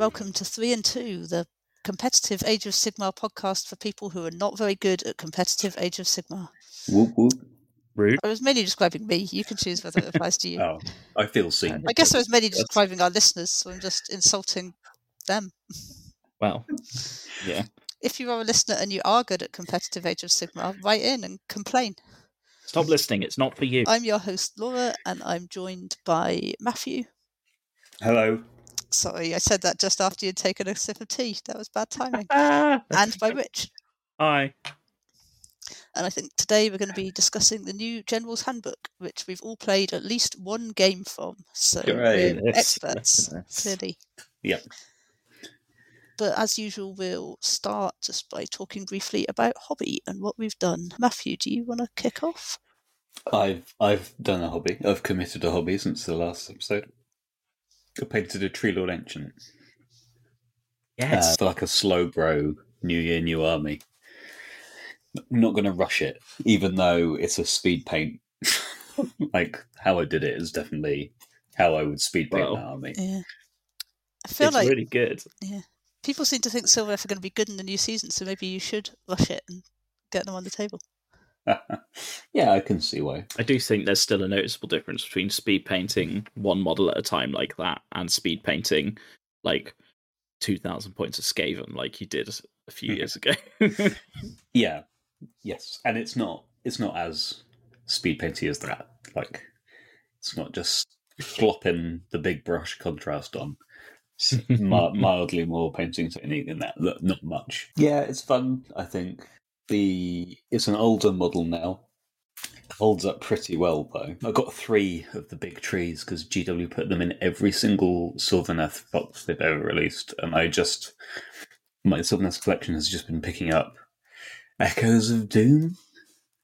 welcome to Three and Two, the competitive Age of Sigmar podcast for people who are not very good at competitive Age of Sigmar. Whoop whoop. Rude. I was mainly describing me. You can choose whether it applies to you. Oh, I feel seen. I guess I was mainly describing our listeners, so I'm just insulting them. Well, yeah. If you are a listener and you are good at competitive Age of Sigmar, write in and complain. Stop listening. It's not for you. I'm your host, Laura, and I'm joined by Matthew. Hello. Sorry, I said that just after you'd taken a sip of tea. That was bad timing. And by Rich. Hi. And I think today we're going to be discussing the new General's Handbook, which we've all played at least one game from. So Hooray. we're experts, yes. clearly. Yep. But as usual, we'll start just by talking briefly about hobby and what we've done. Matthew, do you want to kick off? I've I've done a hobby. I've committed a hobby since the last episode. I painted a Tree Lord Ancient. Yes. Uh, for like a slow bro New Year, New Army. I'm not going to rush it, even though it's a speed paint. like how I did it is definitely how I would speed paint Well, that army. Yeah. I feel it's like really good. Yeah, people seem to think Sylvaneth are going to be good in the new season, so maybe you should rush it and get them on the table. yeah, I can see why. I do think there's still a noticeable difference between speed painting one model at a time like that and speed painting like 2,000 points of Skaven like you did a few years ago. Yeah, yes, and it's not it's not as speed painty as that. Like, it's not just flopping the big brush contrast on. Mildly more painting technique than that. Not much. Yeah, it's fun. I think the it's an older model now. Holds up pretty well though. I got three of the big trees because GW put them in every single Sylvaneth box they've ever released, and I just my Sylvaneth collection has just been picking up Echoes of Doom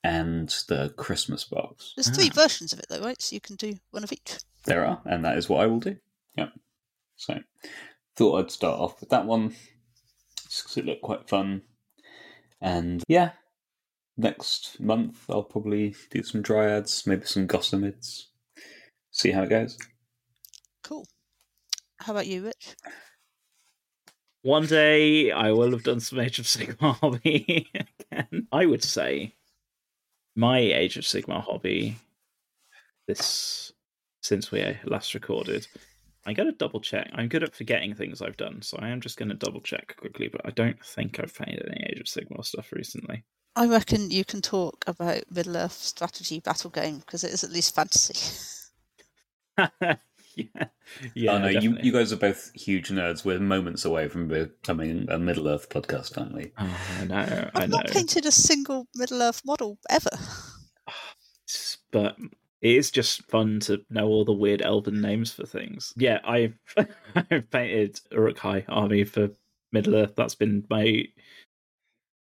and the Christmas box. There's three Ah. versions of it, though, right? So you can do one of each. There are, and that is what I will do. Yep. So, thought I'd start off with that one just 'cause it looked quite fun. And yeah, next month I'll probably do some dryads, maybe some gossamids. See how it goes. Cool. How about you, Rich? One day I will have done some Age of Sigmar hobby again. I would say my Age of Sigmar hobby this since we last recorded. I gotta double check. I'm good at forgetting things I've done, so I am just gonna double check quickly, but I don't think I've played any Age of Sigmar stuff recently. I reckon you can talk about Middle Earth strategy battle game because it is at least fantasy. yeah. Yeah. oh no, you, you guys are both huge nerds. We're moments away from becoming a Middle Earth podcast, aren't we? Oh, I know, I I've know. not painted a single Middle Earth model ever. but it is just fun to know all the weird elven names for things. Yeah, I've I've painted Uruk-hai army for Middle Earth. That's been my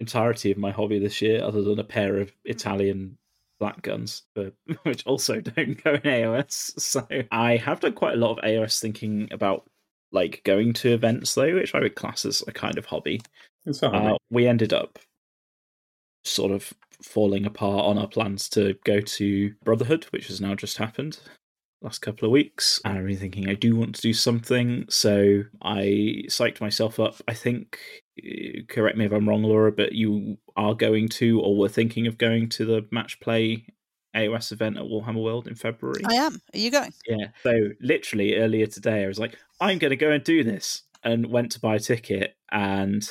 entirety of my hobby this year, other than a pair of Italian black guns, but which also don't go in AOS. So I have done quite a lot of AOS thinking about like going to events though, which I would class as a kind of hobby. It's a hobby. Uh, we ended up sort of falling apart on our plans to go to Brotherhood, which has now just happened last couple of weeks. And I'm been thinking I do want to do something, so I psyched myself up. I think, uh, correct me if I'm wrong, Laura, but you are going to or were thinking of going to the match play AOS event at Warhammer World in February. I am. Are you going? Yeah. So literally earlier today, I was like, I'm going to go and do this, and went to buy a ticket, and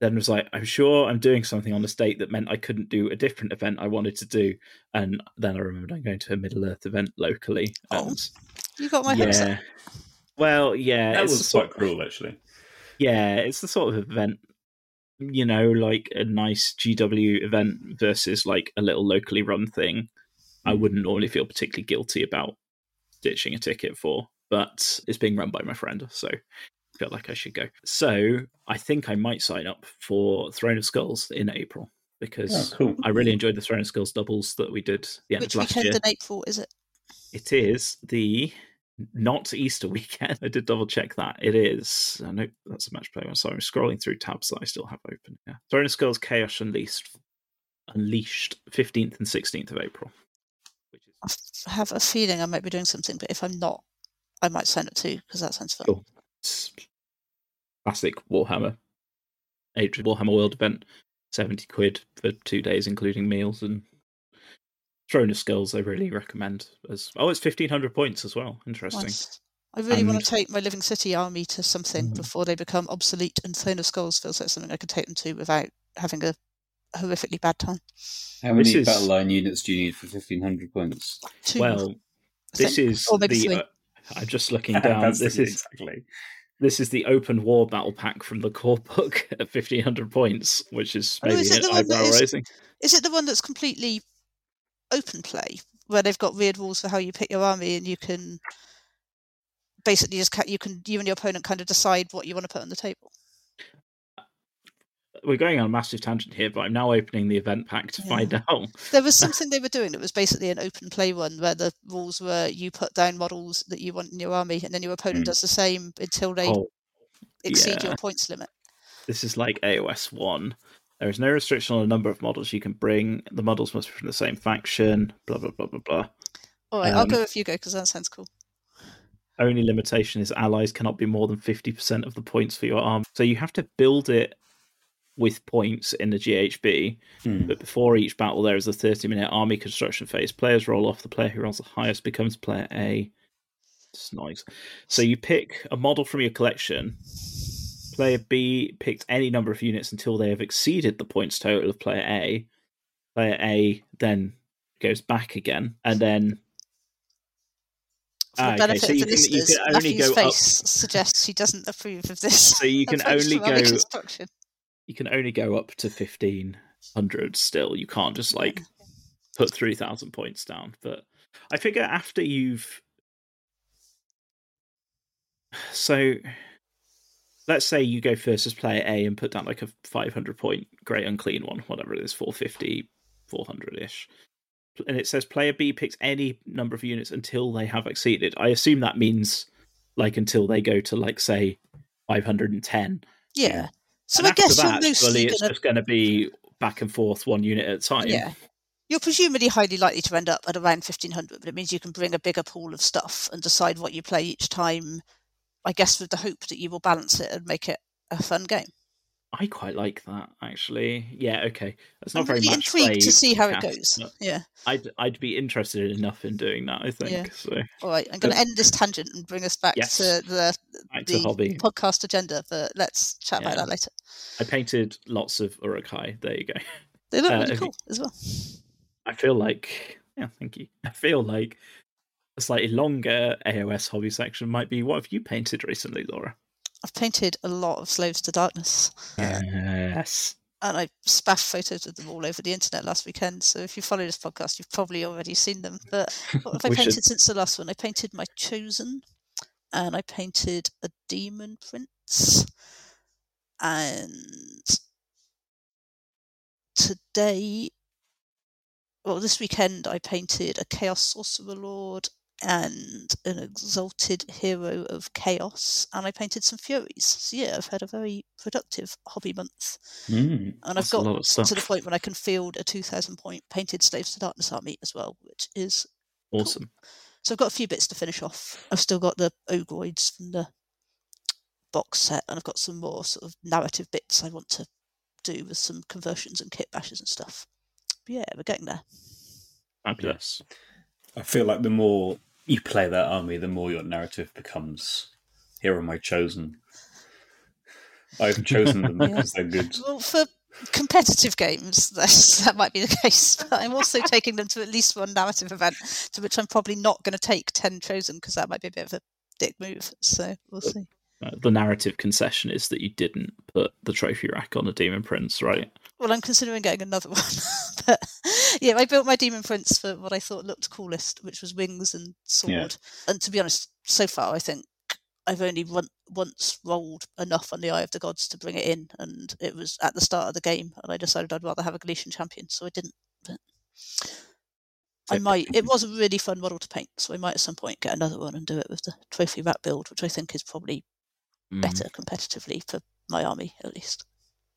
then was like, I'm sure I'm doing something on this date that meant I couldn't do a different event I wanted to do, and then I remembered I'm going to a Middle Earth event locally. Oh, and You got my hopes up. Well, yeah, that was the sort- quite cruel, actually. yeah, it's the sort of event, you know, like a nice GW event versus like a little locally run thing. I Hmm. wouldn't normally feel particularly guilty about ditching a ticket for, but it's being run by my friend, so I felt like I should go. So I think I might sign up for Throne of Skulls in April because Oh, cool. I really enjoyed the Throne of Skulls doubles that we did the end Which of last weekend year. in April is it? It is the not Easter weekend. I did double check that. It is. Uh, I know that's a match play one. So I'm scrolling through tabs that I still have open. Yeah. Throne of Skulls Chaos Unleashed. Unleashed 15th and 16th of April. Which is I f- have a feeling I might be doing something, but if I'm not, I might sign up too because that sounds fun. Cool. It's classic Warhammer Age of Warhammer World event, seventy quid for two days, including meals and Throne of Skulls. I really recommend as oh, it's fifteen hundred points as well. Interesting. Nice. I really want to take my Living City army to something Mhm. before they become obsolete, and Throne of Skulls feels like something I could take them to without having a horrifically bad time. How many This is- battle line units do you need for fifteen hundred points? Two, Well, this is or maybe the. three. Uh, I'm just looking down. This is exactly. This is the open war battle pack from the core book at fifteen hundred points, which is Oh, maybe is the one eyebrow is- raising. Is it the one that's completely open play, where they've got weird rules for how you pick your army, and you can basically just you can you and your opponent kind of decide what you want to put on the table? We're going on a massive tangent here, but I'm now opening the event pack to Yeah. find out. There was something they were doing that was basically an open play one, where the rules were you put down models that you want in your army, and then your opponent Mm. does the same until they Oh, exceed yeah. your points limit. this is like AOS one. There is no restriction on the number of models you can bring. The models must be from the same faction. Blah blah blah blah blah. All right, I'll Um, go if you go because that sounds cool. Only limitation is allies cannot be more than 50% of the points for your army. So you have to build it with points in the GHB, Hmm. but before each battle, there is a 30 minute army construction phase. Players roll off. The player who rolls the highest becomes player A. It's nice. So you pick a model from your collection. Player B picked any number of units until they have exceeded the points total of player A. Player A then goes back again, and then For Ah, the okay, so of you the can- listeners, can only Matthew's go up- face suggests he doesn't approve of this. So you can only to army go- construction. You can only go up to 1500 still. You can't just like put 3000 points down. But i figure after you've so let's say you go first as player a and put down like a 500 point great unclean one whatever it is 450 400ish and it says player b picks any number of units until they have exceeded. I assume that means like until they go to like say 510 Yeah. So and I guess that, you're surely mostly it's just going to be back and forth one unit at a time. yeah. You're presumably highly likely to end up at around 1500, but it means you can bring a bigger pool of stuff and decide what you play each time. I guess with the hope that you will balance it and make it a fun game. I quite like that actually. Yeah, okay. That's not I'm very really much intrigued to see how it goes. Yeah. I'd I'd be interested enough in doing that. I think Yeah. so. All right. I'm going to end this tangent and bring us back Yes. to the Back to hobby. podcast agenda, but let's chat about that later. I painted lots of Uruk-hai. There you go. They look Uh, really have you- cool as well. I feel like yeah, thank you. I feel like a slightly longer AOS hobby section might be what have you painted recently, Laura? I've painted a lot of Slaves to Darkness. Yes. and I spaffed photos of them all over the internet last weekend. So if you follow this podcast, you've probably already seen them. But what have I painted should- since the last one? I painted my chosen, and I painted a demon prince, and today, well, this weekend I painted a chaos sorcerer lord and an exalted hero of chaos, and I painted some furies. So yeah, I've had a very productive hobby month Hmm. and I've got to the point when I can field a 2,000 point painted Slaves to Darkness army as well, which is Awesome. so I've got a few bits to finish off. I've still got the Ogroids from the box set, and I've got some more sort of narrative bits I want to do with some conversions and kit bashes and stuff. But yeah, we're getting there. Fabulous. I feel like the more you play that army, the more your narrative becomes here are my chosen. I've chosen them Yeah. because they're good. Well, for competitive games, that's, that might be the case. But I'm also taking them to at least one narrative event, to which I'm probably not going to take 10 chosen because that might be a bit of a dick move. So we'll see. The narrative concession is that you didn't put the trophy rack on a demon prince, right? Well, I'm considering getting another one. but yeah, I built my Demon Prince for what I thought looked coolest, which was wings and sword. Yeah. And to be honest, so far I think I've only run, once rolled enough on the Eye of the Gods to bring it in, and it was at the start of the game, and I decided I'd rather have a Galletian champion, so I didn't. But I might. It was a really fun model to paint, so I might at some point get another one and do it with the trophy rack build, which I think is probably Mm, better competitively for my army at least.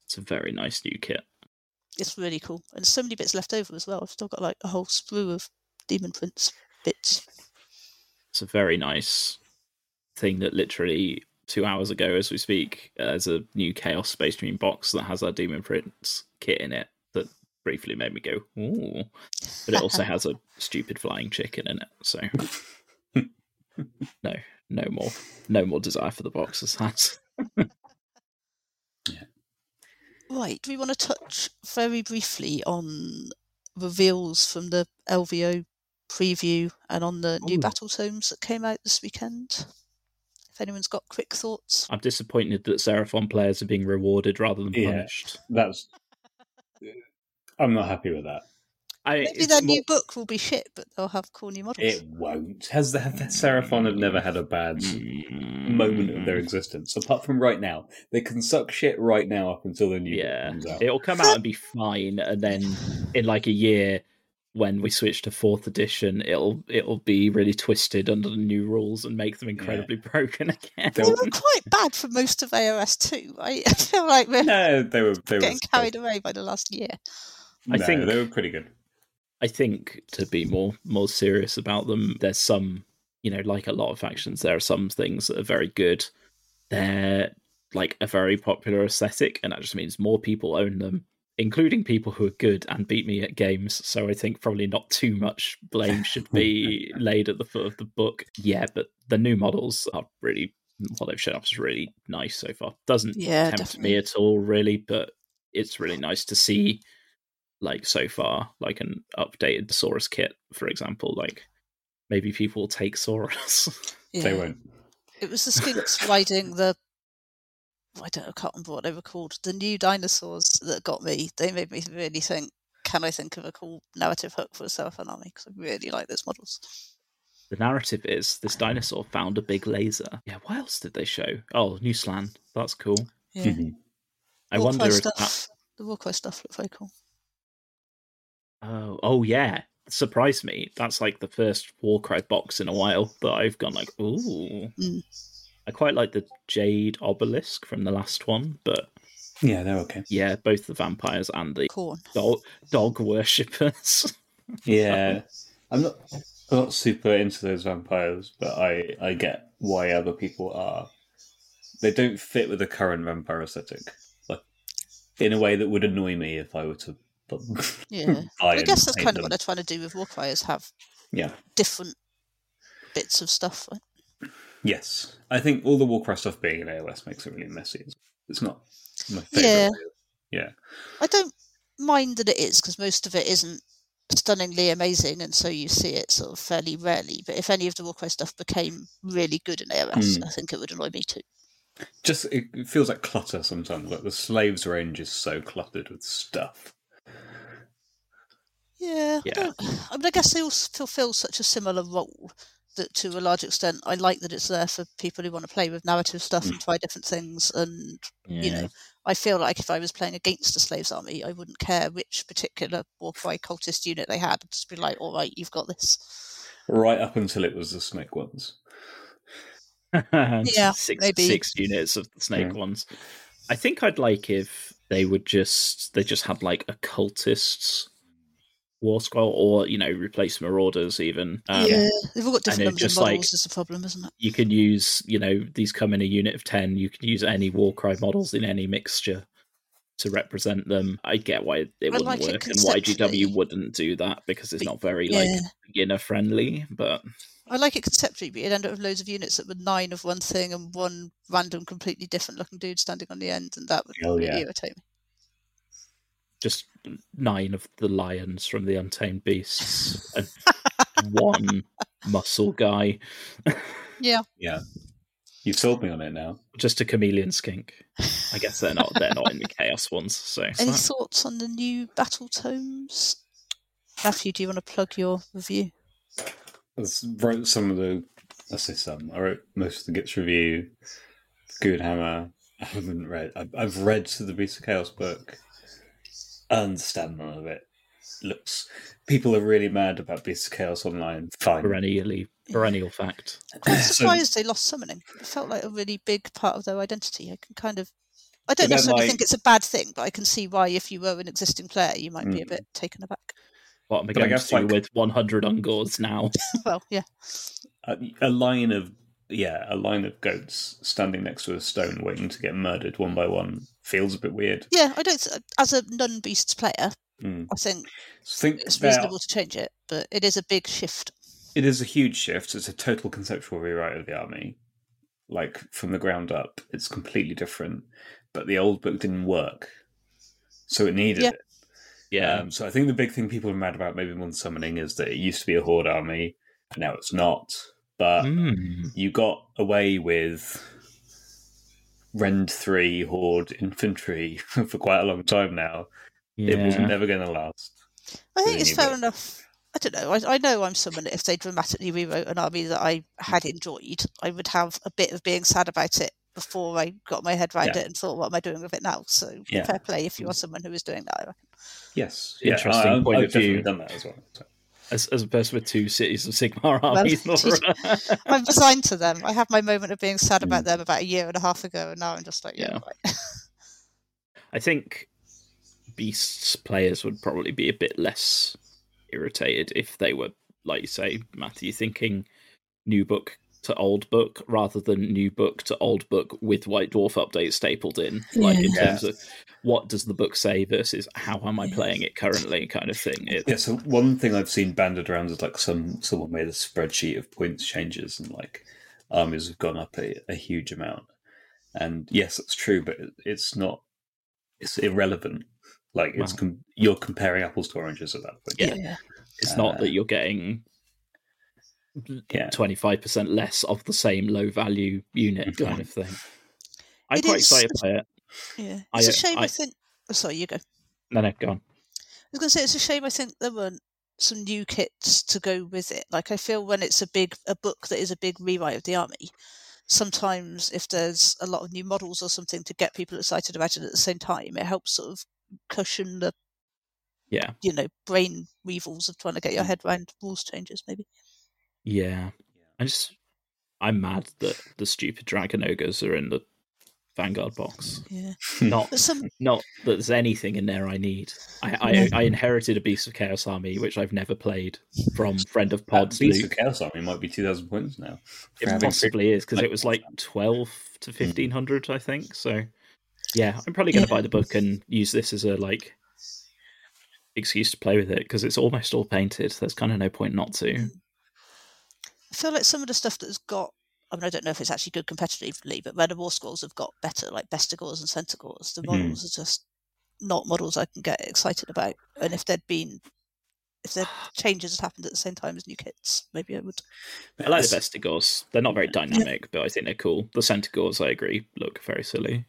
It's a very nice new kit. it's really cool. And so many bits left over as well. I've still got like a whole sprue of Demon Prince bits. It's a very nice thing that literally two hours ago as we speak. Uh, there's a new Chaos Space Marine box that has our Demon Prince kit in it that briefly made me go, ooh. But it also has a stupid flying chicken in it. So no, no more, no more desire for the boxes. That's Right, do we want to touch very briefly on reveals from the LVO preview and on the new Ooh. battle tomes that came out this weekend? If anyone's got quick thoughts. I'm disappointed that Seraphon players are being rewarded rather than Yeah. punished. That's. I'm not happy with that. I, Maybe their more- new book will be shit, but they'll have cool new models. It won't. Has the, the Seraphon have never had a bad moment of their mm. existence, apart from right now. They can suck shit right now up until the new book Yeah, comes out. it'll come out and be fine, and then in like a year, when we switch to fourth edition, it'll it'll be really twisted under the new rules and make them incredibly broken again. They were quite bad for most of AOS too, right? I feel like we're No, they were they getting were carried away by the last year. I no, think- they were pretty good. I think to be more more serious about them, there's some, you know, like a lot of factions, there are some things that are very good. They're like a very popular aesthetic, and that just means more people own them, including people who are good and beat me at games. So I think probably not too much blame should be laid at the foot of the book. Yeah, but the new models are really what they've shown up is really nice so far. Doesn't Yeah, tempt definitely. me at all, really, but it's really nice to see like so far, like an updated Saurus kit, for example. Like maybe people will take Saurus. Yeah. They won't. It was the skinks riding the. I don't know, I can't remember what they were called. The new dinosaurs that got me. They made me really think. Can I think of a cool narrative hook for the Seraphon army? Because I really like those models. the narrative is this dinosaur found a big laser. Yeah, what else did they show? Oh, new Slann. That's cool. Yeah, Mhm. I Warcry wonder if stuff. that. The Warcry stuff looked very cool. Oh, oh yeah. Surprised me. That's like the first Warcry box in a while that I've gone like, ooh. Mm. I quite like the Jade Obelisk from the last one, but Yeah, they're okay. yeah, both the vampires and the Khorne. dog, dog worshippers. Yeah, I'm not. I'm not super into those vampires, but I I get why other people are. They don't fit with the current vampire aesthetic, like in a way that would annoy me if I were to. Yeah. I guess that's kind of them. what they're trying to do with Warcry is have Yeah. different bits of stuff. right? Yes, I think all the Warcry stuff being in AOS makes it really messy. It's not my favorite. Yeah. Yeah. I don't mind that it is because most of it isn't stunningly amazing, and so you see it sort of fairly rarely. But if any of the Warcry stuff became really good in AOS, Hmm. I think it would annoy me too. Just it it feels like clutter sometimes. Like the slaves range is so cluttered with stuff. Yeah, Yeah. I, I mean, I guess they all fulfil such a similar role that, to a large extent, I like that it's there for people who want to play with narrative stuff Hmm. and try different things. And you know, I feel like if I was playing against a slaves army, I wouldn't care which particular Warcry cultist unit they had. I'd just be like, all right, you've got this. Right up until it was the snake ones. Yeah, six, maybe. six units of the snake Yeah. ones. I think I'd like if they would just they just had like a cultists war scroll or you know replace marauders even. Um, yeah, they've all got different numbers just, of like- models. is the problem, isn't it? You can use you know these come in a unit of ten. You can use any Warcry models in any mixture to represent them. I get why it wouldn't like it work and why. GW wouldn't do that because it's But- not very Yeah, like beginner friendly. But I like it conceptually, but you'd end up with loads of units that were nine of one thing and one random, completely different looking dude standing on the end, and that would Oh, really yeah. irritate me. just nine of the lions from the Untamed Beasts and one muscle guy. Yeah, Yeah. You've sold me on it now. just a chameleon skink. I guess they're not they're not in the chaos ones. So Any thoughts on the new battle tomes? Matthew, do you want to plug your review? I wrote some of the. I say some. I wrote most of the Gitz review. Goonhammer. I haven't read. I've, I've read the Beast of Chaos book. I understand none of it. Looks. People are really mad about Beast of Chaos online. Fine. perennially perennial fact. I'm So- surprised they lost summoning. It felt like a really big part of their identity. I can kind of. I don't necessarily like- think it's a bad thing, but I can see why, if you were an existing player, you might be a Mm. bit taken aback. What am I But I going guess, to do like- with 100 ungors now? well, yeah. a, a line of yeah, a line of goats standing next to a stone waiting to get murdered one by one feels a bit weird. Yeah, I don't. As a non-beasts player, Mm. I think think it's about- reasonable to change it, but it is a big shift. it is a huge shift. It's a total conceptual rewrite of the army, like from the ground up. It's completely different. But the old book didn't work, so it needed Yeah. it. Yeah. Um, so I think the big thing people are mad about maybe more than summoning is that it used to be a horde army, and now it's not. But Mm. you got away with Rend three horde infantry for quite a long time now. yeah. It was never going to last. I think it's fair book. enough. I don't know. I, I know I'm someone that if they dramatically rewrote an army that I had enjoyed, I would have a bit of being sad about it before I got my head around Yeah. it and thought, what am I doing with it now? So Yeah. fair play if you are mm. someone who is doing that. I reckon. Yes, Interesting I, point I've of view. definitely done that as well. So. As, as opposed with two cities of Sigmar armies. I'm resigned to them. I had my moment of being sad about hmm. them about a year and a half ago, and now I'm just like, yeah, Yeah. I think Beasts players would probably be a bit less irritated if they were, like you say, hmm. Matthew, thinking new book to old book rather than new book to old book with White Dwarf updates stapled in. Like in Yeah. terms of what does the book say versus how am I playing it currently, kind of thing. It, Yeah, so one thing I've seen banded around is like some someone made a spreadsheet of points changes and like armies have gone up a, a huge amount. And yes, that's true, but it- it's not. It's irrelevant. Like it's Wow. com- you're comparing apples to oranges at that point. Yeah. It's not Uh, that you're getting yeah. Twenty five percent less of the same low value unit kind of thing. I'm It quite is- excited by it. Yeah, I- it's a shame. I, I- think. Oh, sorry, you go. No, no, go on. I was going to say it's a shame. I think there weren't some new kits to go with it. Like I feel when it's a big a book that is a big rewrite of the army. Sometimes if there's a lot of new models or something to get people excited about it at the same time, it helps sort of cushion the Yeah, you know brain weevils of trying to get your Mm. head around rules changes. Maybe. Yeah. I just, I'm mad that the stupid dragon ogres are in the Vanguard box. Yeah, Not, some not that there's anything in there I need. I, I, I inherited a Beast of Chaos army which I've never played from friend of That Pods. Beast Luke. of Chaos Army might be two thousand points now. It having possibly is because like, it was like awesome. twelve to Mm. fifteen hundred, I think. So, yeah, I'm probably going to Yeah. buy the book and use this as a like excuse to play with it because it's almost all painted. There's kind of no point not to. I feel like some of the stuff that's got. I mean, I don't know if it's actually good competitively, but Red War Scrolls have got better, like Bestigors and Centigors. The Mhm. models are just not models I can get excited about. And if there'd been, if the changes had happened at the same time as new kits, maybe I would. I like the Bestigors. They're not very Yeah. dynamic, but I think they're cool. The Centigors, I agree, look very silly.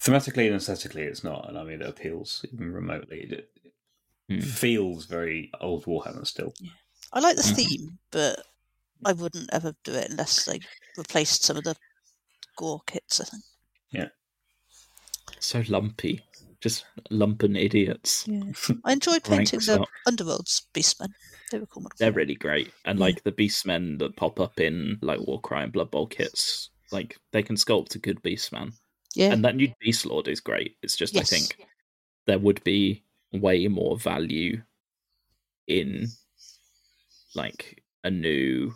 Thematically and aesthetically, it's not an army that appeals even remotely. It, it Hmm. feels very old Warhammer still. I like the Mhm. theme, but I wouldn't ever do it unless they replaced some of the gore kits. I think. Yeah. So lumpy, just lumpen idiots. Yeah. I enjoyed painting the up. Underworld's Beastmen. They were cool. They're really great, and Yeah. like the Beastmen that pop up in like Warcry and Blood Bowl kits, like they can sculpt a good Beastman. yeah. And that new Beast Lord is great. It's just yes. I think there would be way more value in like a new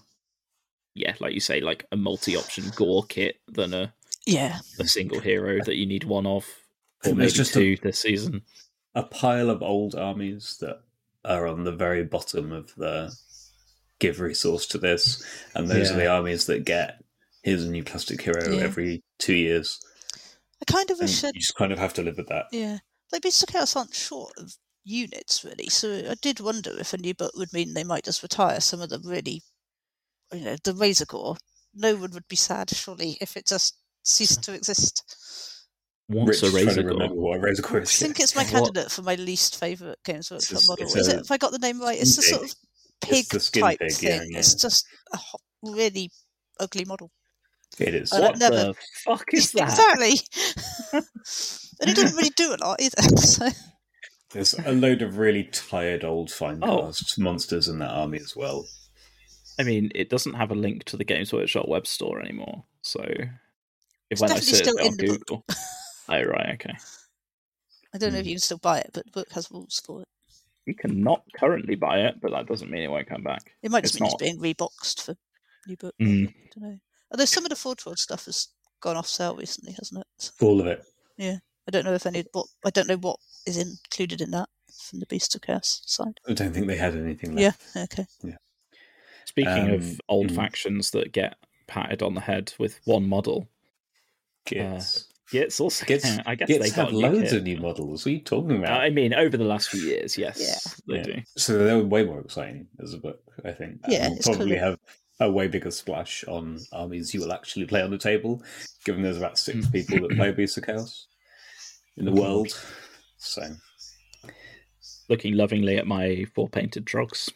yeah, like you say, like a multi option gore kit than a, Yeah. a single hero that you need one of. Or maybe there's just a- two this season. A pile of old armies that are on the very bottom of the give resource to this, and those are the armies that get here's a new plastic hero Yeah. every two years, I kind of wish you just kind of have to live with that. Yeah, like Beasts of Chaos aren't short of units really, so I did wonder if a new book would mean they might just retire some of the really, you know, the Razorgor. No one would be sad, surely, if it just ceased to exist. Once Rich a is trying razor to remember gore. what razor core I is. think it's my What- candidate for my least favourite Games Workshop a- model. it's Is a it? If I got the name right, it's the sort of pig the type pig, thing. yeah, It's just a really ugly model. It is. I don't What never- the fuck is that? Exactly. and it doesn't really do a lot either. So. There's a load of really tired old fine Oh. cast monsters in that army as well. I mean, it doesn't have a link to the Games Workshop web store anymore. So if It's when I definitely search still it on in the. Google, oh right, okay, I don't know if Hmm. you can still buy it, but the book has rules for it. you cannot currently buy it, but that doesn't mean it won't come back. It might just It's mean not. it's being reboxed for new book. Mm. I don't know. Although some of the Forge World stuff has gone off sale recently, hasn't it? All of it. Yeah. I don't know if any what I don't know what is included in that from the Beast of Curse side. I don't think they had anything left. Yeah, okay. Speaking Um, of old mm. factions that get patted on the head with one model, Gitz. Gitz also. Gitz, I guess Gitz they got have loads kit. of new models. What are you talking about? I mean, over the last few years, yes, Yeah. they Yeah. do. So they're way more exciting as a book, I think. And Yeah, will it's probably clever. have a way bigger splash on armies you will actually play on the table, given there's about six Mm. people that play Beast of Chaos in the world. So, Looking lovingly at my four painted trogs.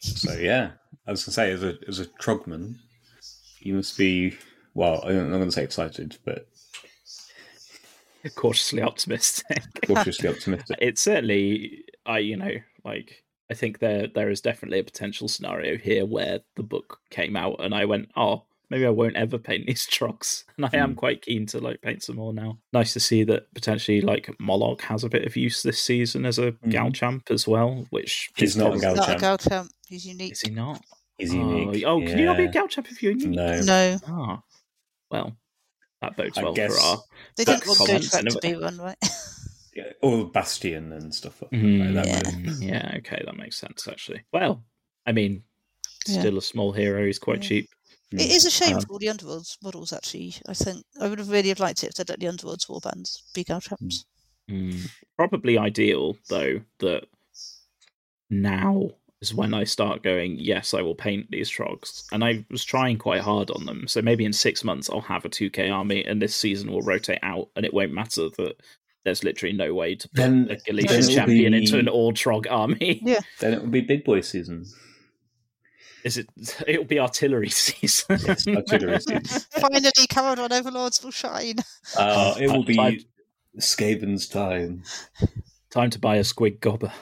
So yeah, as I was gonna say as a as a trogman, you must be well. I'm not going to say excited, but Cautiously optimistic. cautiously optimistic. it's certainly I you know like I think there there is definitely a potential scenario here where the book came out and I went oh maybe I won't ever paint these trucks and I am Hmm. quite keen to like paint some more now. Nice to see that potentially like Mollog has a bit of use this season as a gal champ as well, which He's not a probably- gal Not a champ. gal champ. He's unique. Is he not? He's oh, unique. Oh, can you not be a Yeah. gal champ if you're unique? No, No, Ah, well, that bodes I well guess for our. they That's didn't want comments Ghost to be one, right? Yeah, or Bastion and stuff like Mm, that. Yeah. yeah, okay, that makes sense actually. Well, I mean, Yeah. still a small hero. He's quite Yeah. cheap. Mm. It is a shame Um, for all the Underworlds models. Actually, I think I would have really have liked it if they'd let the Underworlds warbands be gal champs. Mm, Probably ideal though that now is when I start going. Yes, I will paint these trogs, and I was trying quite hard on them. So maybe in six months I'll have a two K army, and this season will rotate out, and it won't matter that. There's literally no way to put Then- a Galletian champion be- into an all trog army. Yeah. Then it would be Big Boy season. Is it? It'll be artillery season. Yes, artillery season. Finally, Kharadron Overlords will shine. Uh, it will Time- be Skaven's time. Time to buy a squig gobber.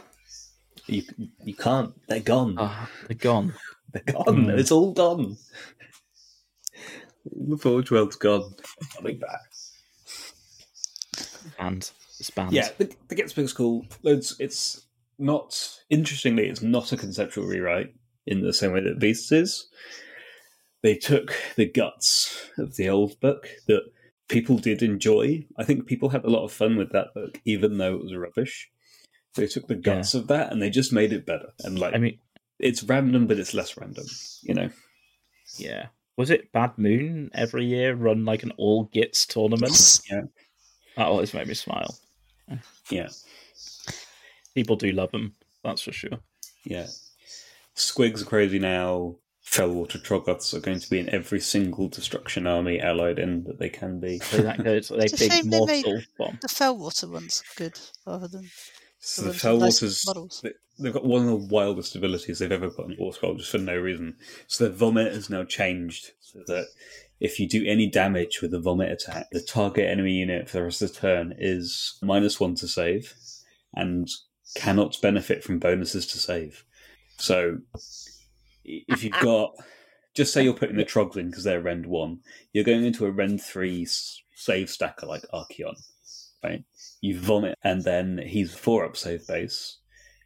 You you can't. They're gone. Ah, they're gone. They're gone. Mm. It's all gone. The Forge World's gone. Coming back. And it's banned. Yeah, the, the Gitz Big's cool. It's it's not interestingly, it's not a conceptual rewrite in the same way that Beasts is. They took the guts of the old book that people did enjoy. I think people had a lot of fun with that book, even though it was rubbish. They took the guts of that and they just made it better. And like I mean, it's random, but it's less random. You know, yeah. Was it Bad Moon every year run like an all gits tournament? Yes. That always made me smile. yeah, People do love them, that's for sure. yeah. Squigs are crazy now. Fellwater Troggoths are going to be in every single destruction army allied in that they can be. So that goes. They It's a big shame they made- mortal bomb. The Fellwater one's good rather than So the the nice Fellwaters, models. they- they've got one of the wildest abilities they've ever put in War Scroll just for no reason. So their vomit has now changed so that if you do any damage with the vomit attack, the target enemy unit for the rest of the turn is minus one to save and cannot benefit from bonuses to save. So if you've got, just say you're putting the Trogs in because they're Rend 1, you're going into a Rend 3 save stacker like Archaon, right? You vomit and then he's 4 up save base.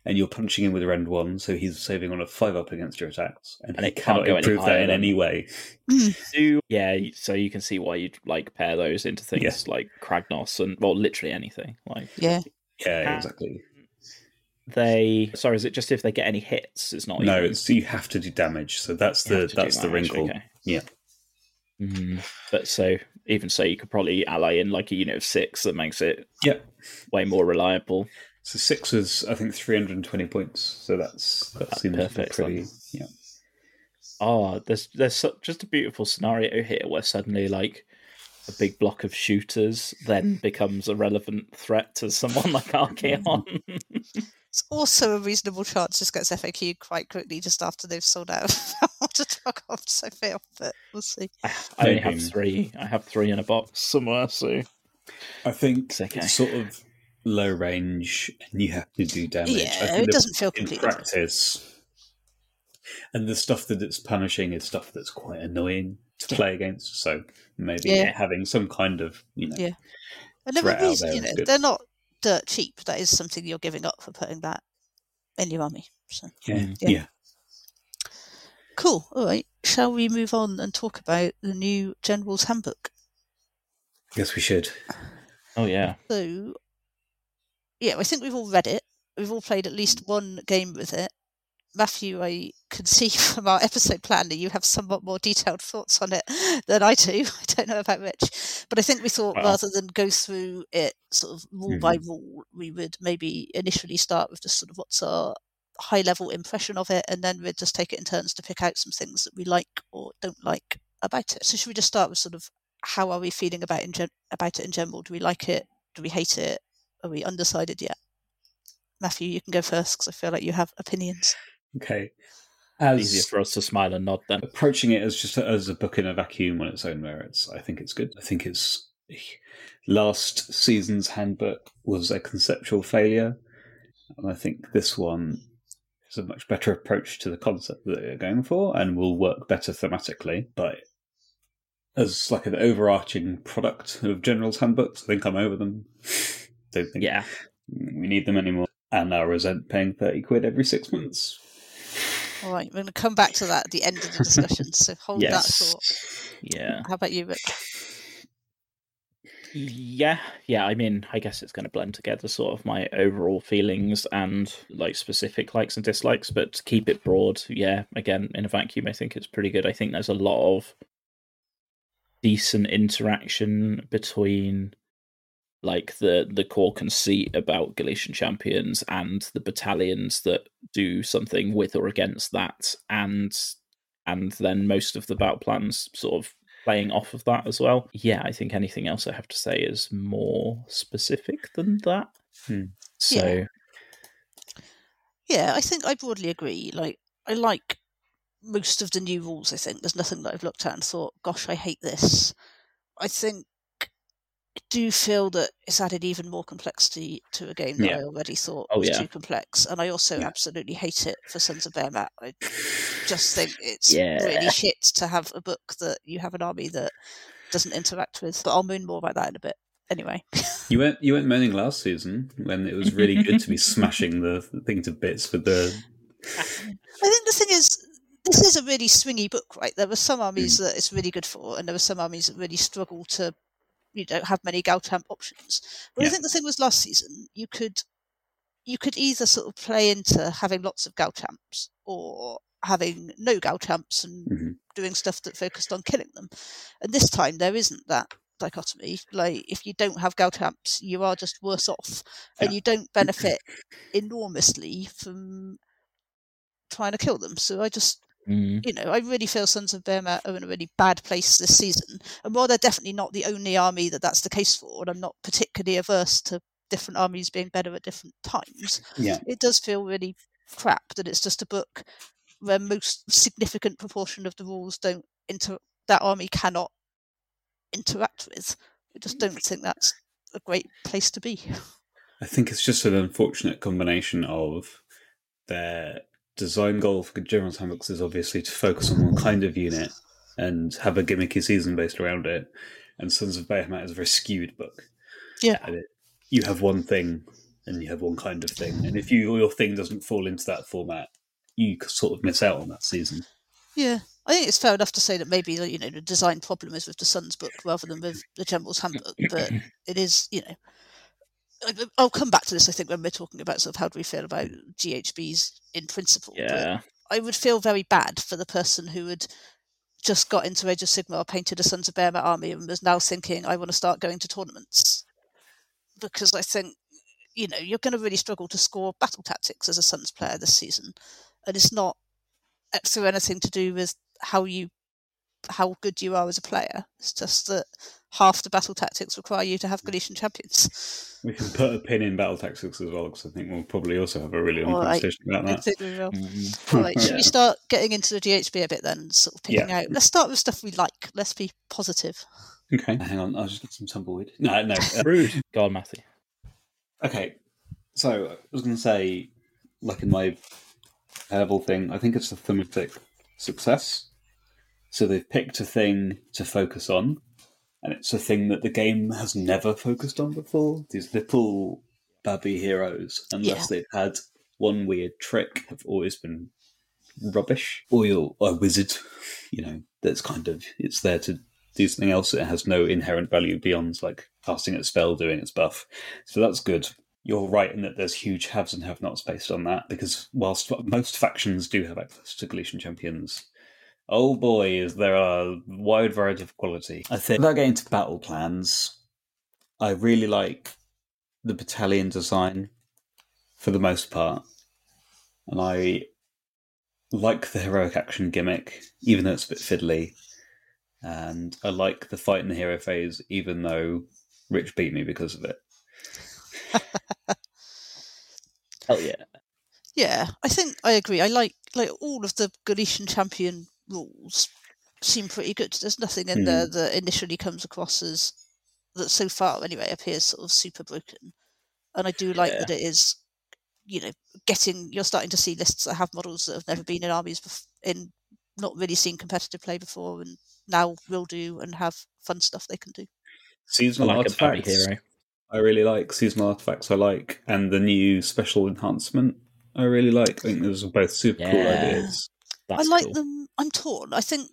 And you're punching him with Rend 1, so he's saving on a 5 up against your attacks. And, And he it can't cannot go improve that in any way. Do yeah. So you can see why you'd like pair those into things Yeah. like Kragnos and well, literally anything. Like yeah. Yeah, Ah. exactly. They. Sorry, is it just if they get any hits? It's not. No, even- it's you have to do damage. So that's you the have to do that's the damage, wrinkle. okay. Yeah. Mm, but so even so, you could probably ally in like a unit of six that makes it yeah way more reliable. So six is I think 320 points. So that's that That's seems perfect, pretty. Yeah. Oh, there's there's su- just a beautiful scenario here where suddenly like a big block of shooters then becomes a relevant threat to someone like Archaon. It's also a reasonable chance this gets FAQ quite quickly just after they've sold out of Fellwater Troggoths, I feel, but we'll see. I only have three. I have three in a box somewhere. So I think It's okay. it's sort of low range, and you have to do damage. Yeah, it doesn't feel in completely. practice. And the stuff that it's punishing is stuff that's quite annoying to play against. So maybe Yeah. having some kind of you know Yeah. And there threat are out reasons, there you know, they're not dirt cheap. That is something you're giving up for putting that in your army. So yeah Mm. yeah. cool. All right. shall we move on and talk about the new General's Handbook? Yes, we should. Oh yeah. So, yeah, I think we've all read it. We've all played at least one game with it. Matthew, I can see from our episode plan that you have somewhat more detailed thoughts on it than I do. I don't know about Rich, but I think we thought Wow. rather than go through it sort of rule by mm-hmm. rule, we would maybe initially start with just sort of what's our high level impression of it, and then we'd just take it in turns to pick out some things that we like or don't like about it. So, should we just start with sort of how are we feeling about in gen- about it in general? Do we like it? Do we hate it? Are we undecided yet? Matthew, you can go first because I feel like you have opinions. Okay. Easier As for us to smile and nod then. approaching it as just a, as a book in a vacuum on its own merits, I think it's good. I think it's last season's handbook was a conceptual failure, and I think this one is a much better approach to the concept that they're going for and will work better thematically. But as like an overarching product of General's handbooks, I think I'm over them. Don't think Yeah. we need them anymore, and I resent paying thirty quid every six months. All right, we're going to come back to that at the end of the discussion. So hold that Yes. thought. Yeah. How about you, Rick? Yeah, yeah. I mean, I guess it's going to blend together sort of my overall feelings and like specific likes and dislikes, but to keep it broad, yeah. Again, in a vacuum, I think it's pretty good. I think there's a lot of decent interaction between like the the core conceit about Galletian champions and the battalions that do something with or against that, and and then most of the battle plans sort of playing off of that as well. Yeah, I think anything else I have to say is more specific than that. Hmm. So Yeah. Yeah, I think I broadly agree. Like, I like most of the new rules. I think there's nothing that I've looked at and thought, "Gosh, I hate this." I think I do feel that it's added even more complexity to a game that Yeah. I already thought Oh, was yeah. too complex, and I also Yeah. absolutely hate it for Sons of Behemat. I just think it's really shit to have a book that you have an army that doesn't interact with. But I'll moan more about that in a bit. Anyway, You went you went moaning last season when it was really good to be smashing the thing to bits with the I think the thing is, this is a really swingy book, right? There are some armies Hmm. that it's really good for, and there are some armies that really struggle to, you don't have many Galchamp options. But I think the thing was last season, you could, you could either sort of play into having lots of Galchamps or having no Galchamps and Mhm. doing stuff that focused on killing them. And this time there isn't that dichotomy. Like if you don't have Galchamps, you are just worse off, and you don't benefit enormously from trying to kill them. So I just, mm, you know, I really feel Sons of Behemat are in a really bad place this season. And while they're definitely not the only army that that's the case for, and I'm not particularly averse to different armies being better at different times, yeah it does feel really crap that it's just a book where most significant proportion of the rules don't inter that army cannot interact with. I just don't think that's a great place to be. I think it's just an unfortunate combination of their design goal for General's Handbooks is obviously to focus on one kind of unit and have a gimmicky season based around it. And Sons of Behemoth is a very skewed book. Yeah. And it, you have one thing and you have one kind of thing. And if you your thing doesn't fall into that format, you sort of miss out on that season. Yeah, I think it's fair enough to say that maybe you know the design problem is with the Sun's book rather than with the General's Handbook, but it is you know. I'll come back to this. I think when we're talking about sort of how do we feel about GHBs in principle. but yeah. I would feel very bad for the person who had just got into Age of Sigmar, painted a Sons of Behemoth army, and was now thinking, I want to start going to tournaments. Because I think, you know, you're going to really struggle to score battle tactics as a Suns player this season. And it's not uh, through anything to do with how you how good you are as a player. It's just that half the battle tactics require you to have Galletian champions. We can put a pin in battle tactics as well because I think we'll probably also have a really long All right. conversation about I that. think we will. Mm, All right, should Yeah. we start getting into the GHB a bit then? Sort of picking Yeah. out. Let's start with stuff we like. Let's be positive. Okay, hang on, I'll just get some tumbleweed. No, no. uh, rude. Go on, Matthew. Okay, so I was going to say, like in my level thing, I think it's a thematic success. So they've picked a thing to focus on, and it's a thing that the game has never focused on before. These little babby heroes, unless they've had one weird trick, have always been rubbish. Or you're a wizard, you know, that's kind of it's there to do something else. It has no inherent value beyond like casting its spell, doing its buff. So that's good. You're right in that there's huge haves and have-nots based on that because whilst most factions do have access to Galletian champions, oh boy, is there a wide variety of quality. I think without getting to battle plans, I really like the battalion design for the most part, and I like the heroic action gimmick, even though it's a bit fiddly. And I like the fight in the hero phase, even though Rich beat me because of it. Hell yeah. Yeah, I think I agree. I like like all of the Galletian champion rules seem pretty good. There's nothing in there hmm. that initially comes across as that so far anyway appears sort of super broken. And I do like Yeah. that it is, you know, getting you're starting to see lists that have models that have never been in armies bef- in not really seen competitive play before and now will do and have fun stuff they can do. I Seasonal like artifacts, hero. I really like. Seasonal artifacts, I like. And the new special enhancement, I really like. I think those are both super cool ideas. That's I like cool. them. I'm torn. I think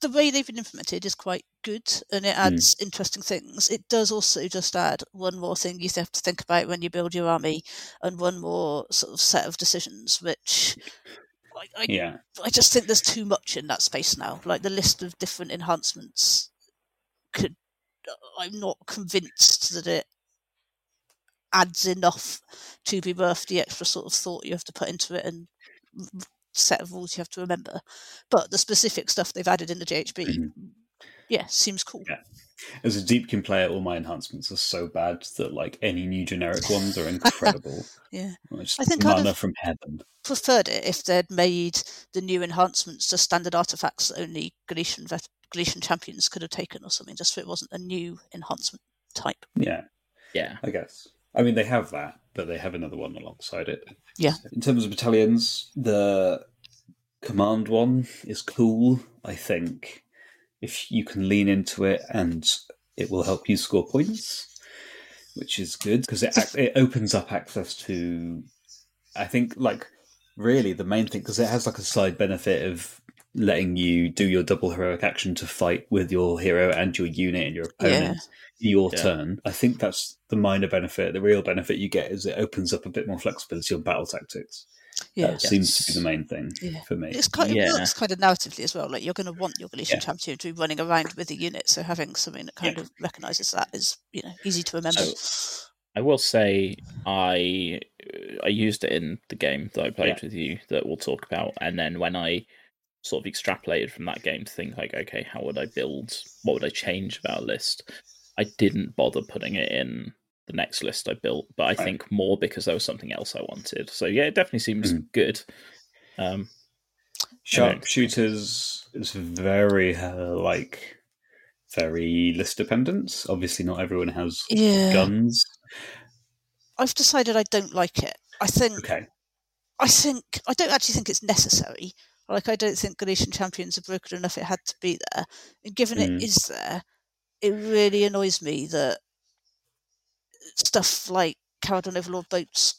the way they've been implemented is quite good, and it hmm. adds interesting things. It does also just add one more thing you have to think about when you build your army, and one more sort of set of decisions, which I, I, Yeah. I just think there's too much in that space now. Like the list of different enhancements could. I'm not convinced that it adds enough to be worth the extra sort of thought you have to put into it and set of rules you have to remember. But the specific stuff they've added in the GHB, Mhm. yeah, seems cool. Yeah. As a Deepkin player, all my enhancements are so bad that like any new generic ones are incredible. Yeah. It's I think kind manna of- from heaven. Preferred it if they'd made the new enhancements to standard artifacts that only Galletian vet- Galletian champions could have taken or something, just so it wasn't a new enhancement type. Yeah, Yeah. I guess. I mean, they have that, but they have another one alongside it. Yeah. In terms of battalions, the command one is cool. I think if you can lean into it, and it will help you score points, which is good because it it opens up access to. I think like really the main thing because it has like a side benefit of letting you do your double heroic action to fight with your hero and your unit and your opponent your Yeah. turn. I think that's the minor benefit. The real benefit you get is it opens up a bit more flexibility on battle tactics. Yeah. That seems to be the main thing Yeah. for me. It's kind, Yeah. it works kind of narratively as well. Like you're going to want your Galletian Yeah. champion to be running around with a unit, so having something that kind Yeah. of recognises that is, you know, easy to remember. I will say I I used it in the game that I played Yeah. with you that we'll talk about, and then when I sort of extrapolated from that game to think like, okay, how would I build? What would I change about a list? I didn't bother putting it in the next list I built, but I think more because there was something else I wanted. So yeah, it definitely seems Mhm. good. Um, Sharpshooters is very uh, like very list dependent. Obviously, not everyone has yeah, guns. I've decided I don't like it. I think Okay, I think I don't actually think it's necessary. Like I don't think Galletian champions are broken enough. It had to be there, and given Mm. it is there, it really annoys me that stuff like Kharadron Overlord boats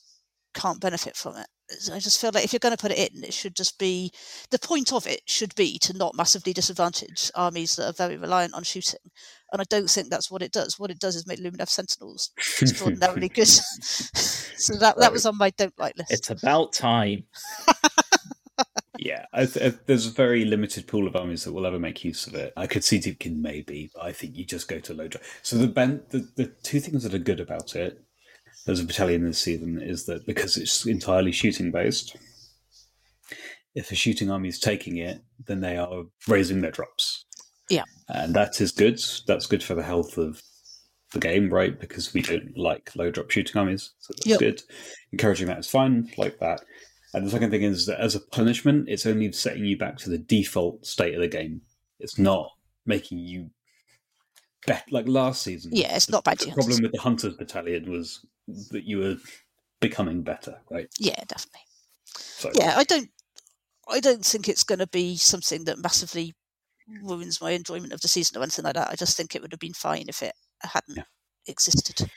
can't benefit from it. I just feel like if you're going to put it in, it should just be the point of it should be to not massively disadvantage armies that are very reliant on shooting. And I don't think that's what it does. What it does is make Lumineth Sentinels extraordinarily good. so that that was on my don't like list. it's about time. yeah, I th- there's a very limited pool of armies that will ever make use of it. I could see Deepkin maybe, but I think you just go to low draw. So the, ben- the the two things that are good about it as a battalion this season is that because it's entirely shooting based, if a shooting army is taking it, then they are raising their drops. Yeah. and that is good. That's good for the health of the game, right? Because we don't like low drop shooting armies, so that's Yep. good. Encouraging that is fine, like that. And the second thing is that as a punishment, it's only setting you back to the default state of the game. It's not making you bet like last season. Yeah, it's not bad. The hunters. problem with the Hunters Battalion was that you were becoming better, right? Yeah, definitely. So Yeah, I don't. I don't think it's going to be something that massively ruins my enjoyment of the season or anything like that. I just think it would have been fine if it hadn't Yeah. existed.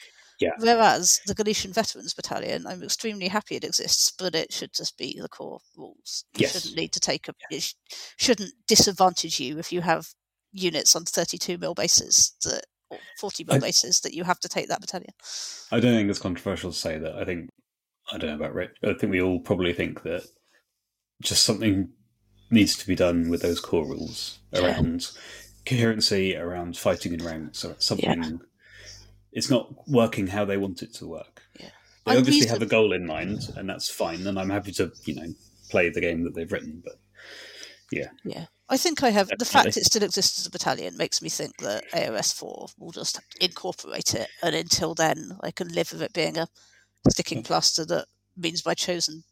Yeah. Whereas the Galletian Veterans Battalion, I'm extremely happy it exists, but it should just be the core rules. You Yes. shouldn't need to take a. It sh- shouldn't disadvantage you if you have units on 32 mil bases that or 40 mil I- bases that you have to take that battalion. I don't think it's controversial to say that. I think I don't know about Rick. I think we all probably think that just something needs to be done with those core rules Yeah. around coherency, around fighting in ranks, or something. It's not working how they want it to work. Yeah. They I'm obviously have a goal in mind, and that's fine. And I'm happy to, you know, play the game that they've written. But Yeah, yeah. I think I have the fact it still exists as a battalion makes me think that AOS four will just incorporate it, and until then, I can live with it being a sticking plaster that means my chosen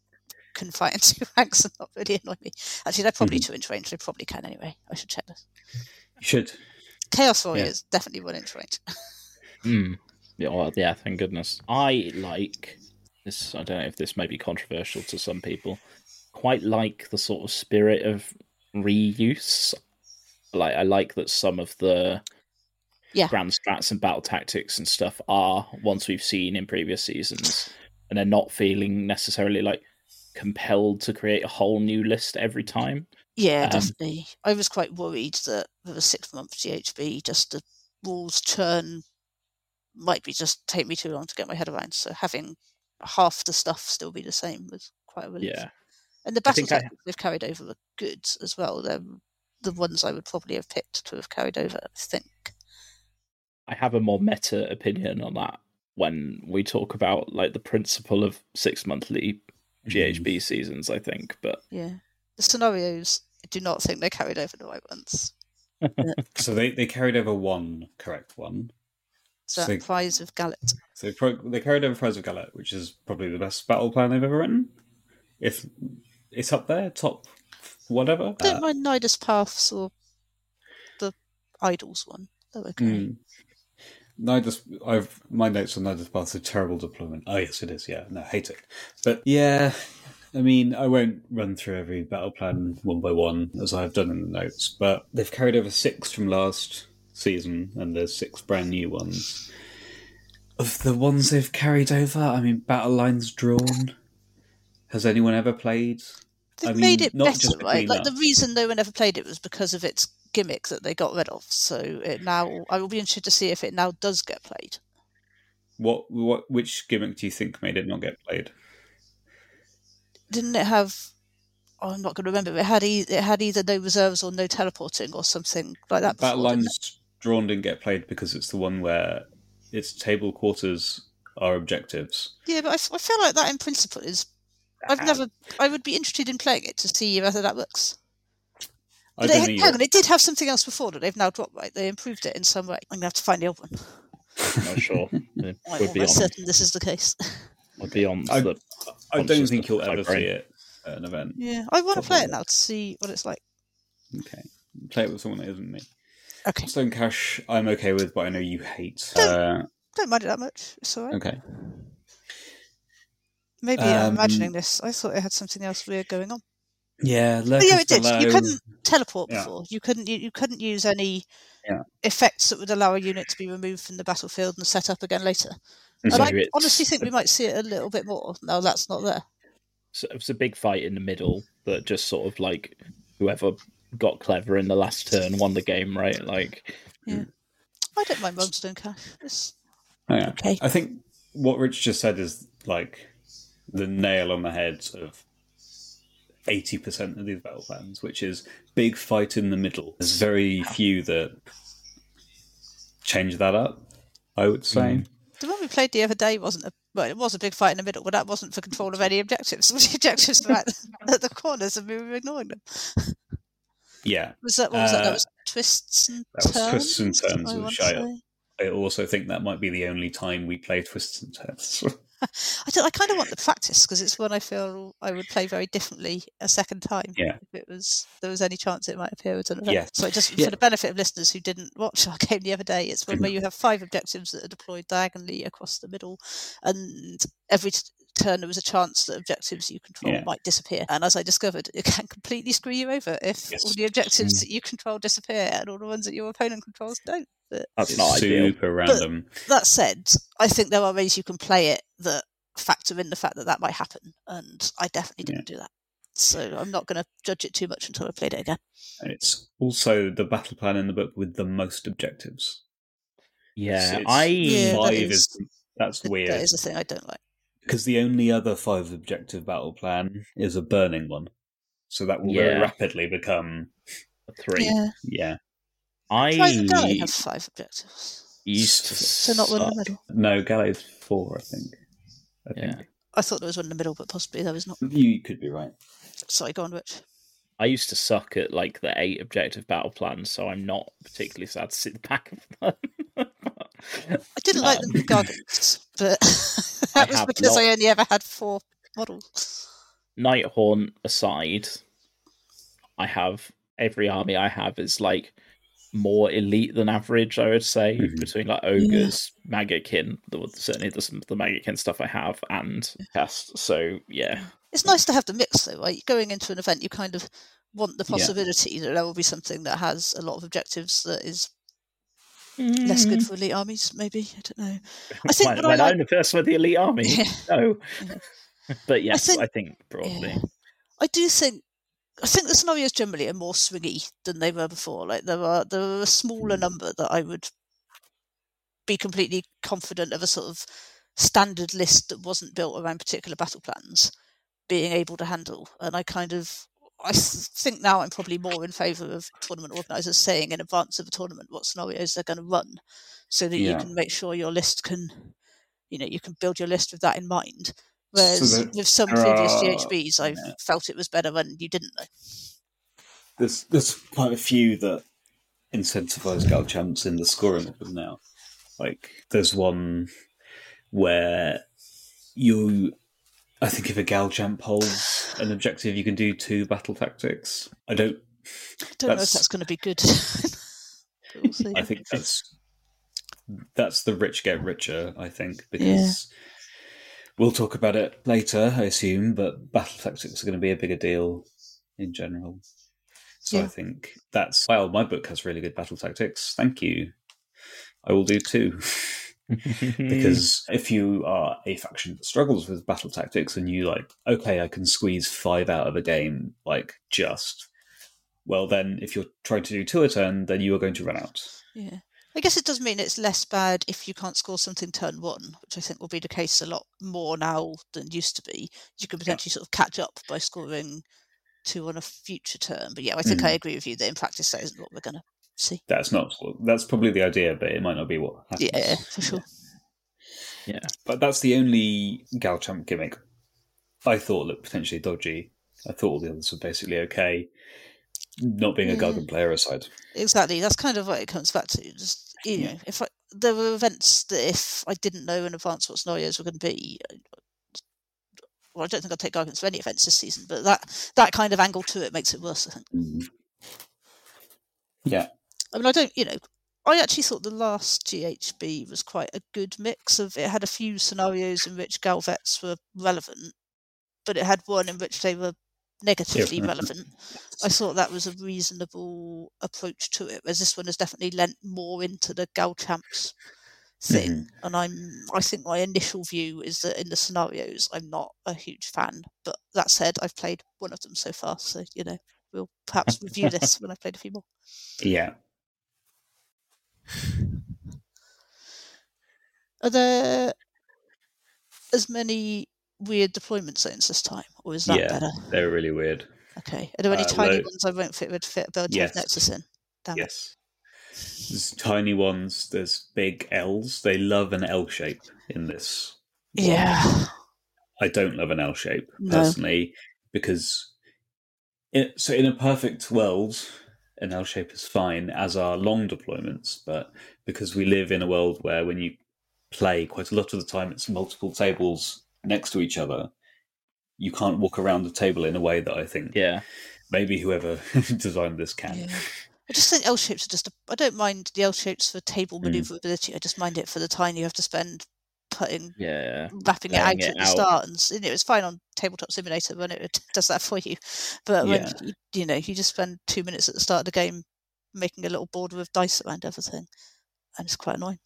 can fight in two ranks and not really annoy me. Actually, they're probably mm-hmm. two inch range. They probably can anyway. I should check this. you should. Chaos Warrior Yeah. is definitely one inch range. Hmm. Yeah, well, yeah, thank goodness. I like this. I don't know if this may be controversial to some people. Quite like the sort of spirit of reuse. Like, I like that some of the Yeah. grand strats and battle tactics and stuff are ones we've seen in previous seasons, and they're not feeling necessarily like compelled to create a whole new list every time. Yeah, Um, definitely. I was quite worried that with a six month GHB, just the rules churn might be just take me too long to get my head around. So having half the stuff still be the same was quite a relief. Yeah. And the I battle think I- tactics they've carried over are good as well. They're the ones I would probably have picked to have carried over, I think. I have a more meta opinion on that when we talk about like the principle of six monthly mm-hmm. GHB seasons, I think. But Yeah. The scenarios, I do not think they carried over the right ones. So they, they carried over one correct one. So, So- Prize of Gallet. So they, pro- they carried over Prize of Gallet, which is probably the best battle plan they've ever written. If it's up there, top whatever. I Don't Uh, mind Nidus Paths or the Idols one. They're okay. mm. Nidus, I've my notes on Nidus Paths are terrible deployment. Oh yes, it is. Yeah, no, hate it. But yeah, I mean, I won't run through every battle plan one by one as I've done in the notes. But they've carried over six from last season, and there's six brand new ones. Of the ones they've carried over, I mean, battle lines drawn. Has anyone ever played? They've I made it not better, just right? Like the reason no one ever played it was because of its gimmick that they got rid of. So it now, I will be interested to see if it now does get played. What what which gimmick do you think made it not get played? Didn't it have? Oh, I'm not going to remember. It had e- it had either no reserves or no teleporting or something like that. Before, Battle lines drawn didn't get played because it's the one where its table quarters are objectives. Yeah, but I feel like that in principle is. I've uh, never. I would be interested in playing it to see whether that works. I But don't it, hang on, it did have something else before that they've now dropped. Right, they improved it in some way. I'm gonna have to find the old one. I'm not sure. It I'm would be almost certain this is the case. I'd be on I- the I don't think you'll ever brain. see it at an event. yeah, I want to play it now to see what it's like. Okay, play it with someone that isn't me. Okay, Stone Cache, I'm okay with, but I know you hate. Uh, don't mind it that much. It's alright. okay, Maybe I'm Um, imagining this. I thought it had something else weird going on. yeah, But yeah, it did. below. You couldn't teleport Yeah. before. You couldn't. You, you couldn't use any Yeah. effects that would allow a unit to be removed from the battlefield and set up again later. And So I honestly think we might see it a little bit more No, that's not there. so it was a big fight in the middle but just sort of like whoever got clever in the last turn won the game, right? Like yeah. I don't mind Realmstone Cache. It's Oh, yeah. okay. I think what Rich just said is like the nail on the head of eighty percent of these battle plans, which is big fight in the middle. There's very few that change that up. I would say. Mm. The one we played the other day wasn't a well, it was a big fight in the middle, but that wasn't for control of any objectives. The objectives were at, at the corners and we were ignoring them. Yeah, Was that what was that? Uh, That was twists and that was turns. twists and turns, want to I- also think that might be the only time we play twists and turns. I, I kind of want the practice because it's one I feel I would play very differently a second time. Yeah. If it was there was any chance it might appear an event. Yes. So it just Yeah. for the benefit of listeners who didn't watch our game the other day, it's one where you have five objectives that are deployed diagonally across the middle, and every turn there was a chance that objectives you control Yeah. might disappear. And as I discovered, it can completely screw you over if Yes. all the objectives Mm. that you control disappear and all the ones that your opponent controls don't. But That's It's not ideal. super random. that said, I think there are ways you can play it that factor in the fact that that might happen, and I definitely didn't do that. So I'm not going to judge it too much until I played it again. And it's also the battle plan in the book with the most objectives. Yeah, it's I Yeah, that five is- is, that's weird That is a thing I don't like. Because the only other five objective battle plan is a burning one, so that will Yeah. very rapidly become a three. Yeah, yeah. I Private Galley have five objectives. used to So not one in the suck. middle. No, Gallet's four, I think. I Yeah. think I thought there was one in the middle, but possibly there was not. you could be right. Sorry, go on, Rich. I used to suck at like the eight objective battle plans, so I'm not particularly sad to see the back of them. I didn't like Um, the Gargants, but I that was have because I only ever had four models. Nighthaunt aside, I have every army I have is like more elite than average. I would say Mhm. between like ogres, maggotkin, the, certainly the the maggotkin stuff I have, and cast. So yeah, It's nice to have the mix, though, right? Going into an event, you kind of want the Yeah. possibility that there will be something that has a lot of objectives that is less good mm-hmm. for elite armies, maybe. I don't know. I think when, I like- I'm the first with the elite army, Yeah. no. Yeah. but yes, I think- think, broadly. Yeah. I do think I think the scenarios generally are more swingy than they were before. Like there are there are a smaller mm. number that I would be completely confident of a sort of standard list that wasn't built around particular battle plans being able to handle. And I kind of I think now I'm probably more in favour of tournament organisers saying in advance of a tournament what scenarios they're going to run, so that you can make sure your list can, you know, you can build your list with that in mind. Whereas that with some previous are- GHBs, I yeah. felt it was better when you didn't know. There's there's quite a few that incentivize gal champs in the scoring of them now. Like there's one where you I think if a gal champ holds an objective you can do two battle tactics. I don't Don't know if That's- going to be good. We'll. I think that's that's the rich get richer, I think, because we'll talk about it later, I assume, but battle tactics are going to be a bigger deal in general. So I think that's well, my book has really good battle tactics. Thank you. I will do too. because if you are a faction that struggles with battle tactics and you like, okay, I can squeeze five out of a game, like just well then if you're trying to do two a turn, then you are going to run out. Yeah. I guess it does mean it's less bad if you can't score something turn one, which I think will be the case a lot more now than used to be. You can potentially sort of catch up by scoring two on a future turn. But yeah, I think I Mhm. agree with you that in practice that isn't what we're going to see. That's not. That's probably the idea, but it might not be what happens. Yeah, for sure. yeah. But that's the only Galchamp gimmick I thought looked potentially dodgy. I thought all the others were basically okay. Not being a Yeah. Gargant player aside. Exactly. That's kind of what it comes back to. Just you Yeah. know, if I, there were events that if I didn't know in advance what scenarios were going to be, I- well, I don't think I'd take Gargants for any events this season. But that that kind of angle to it makes it worse. I think. Mm-hmm. Yeah. I mean, I don't. You know, I actually thought the last GHB was quite a good mix of. It had a few scenarios in which Galvets were relevant, but it had one in which they were negatively Yeah. relevant. I thought that was a reasonable approach to it, whereas this one has definitely lent more into the Gal Champs thing. Mm-hmm. And I'm I think my initial view is that in the scenarios I'm not a huge fan. But that said, I've played one of them so far, so you know, we'll perhaps review this when I've played a few more. Yeah. Are there as many weird deployment zones this time, or is that Yeah. better? They're really weird. Okay. Are there any Uh, tiny lo- ones I won't fit would fit Burnt Yes. Nexus in? Damn it. Yes. There's tiny ones. There's big L's. They love an L shape in this. one. Yeah. I don't love an L shape No. personally because it, so in a perfect world, an L shape is fine as are long deployments, but because we live in a world where when you play quite a lot of the time it's multiple tables next to each other, you can't walk around the table in a way that I think Yeah. maybe whoever designed this can. Yeah. I just think L shapes are just. A, I don't mind the L shapes for table Mm. maneuverability. I just mind it for the time you have to spend putting Yeah. wrapping it out laying at it the out. start, and s- you know, it's fine on Tabletop Simulator when it does that for you. But when Yeah. you, you know you just spend two minutes at the start of the game making a little border with dice around everything, and it's quite annoying.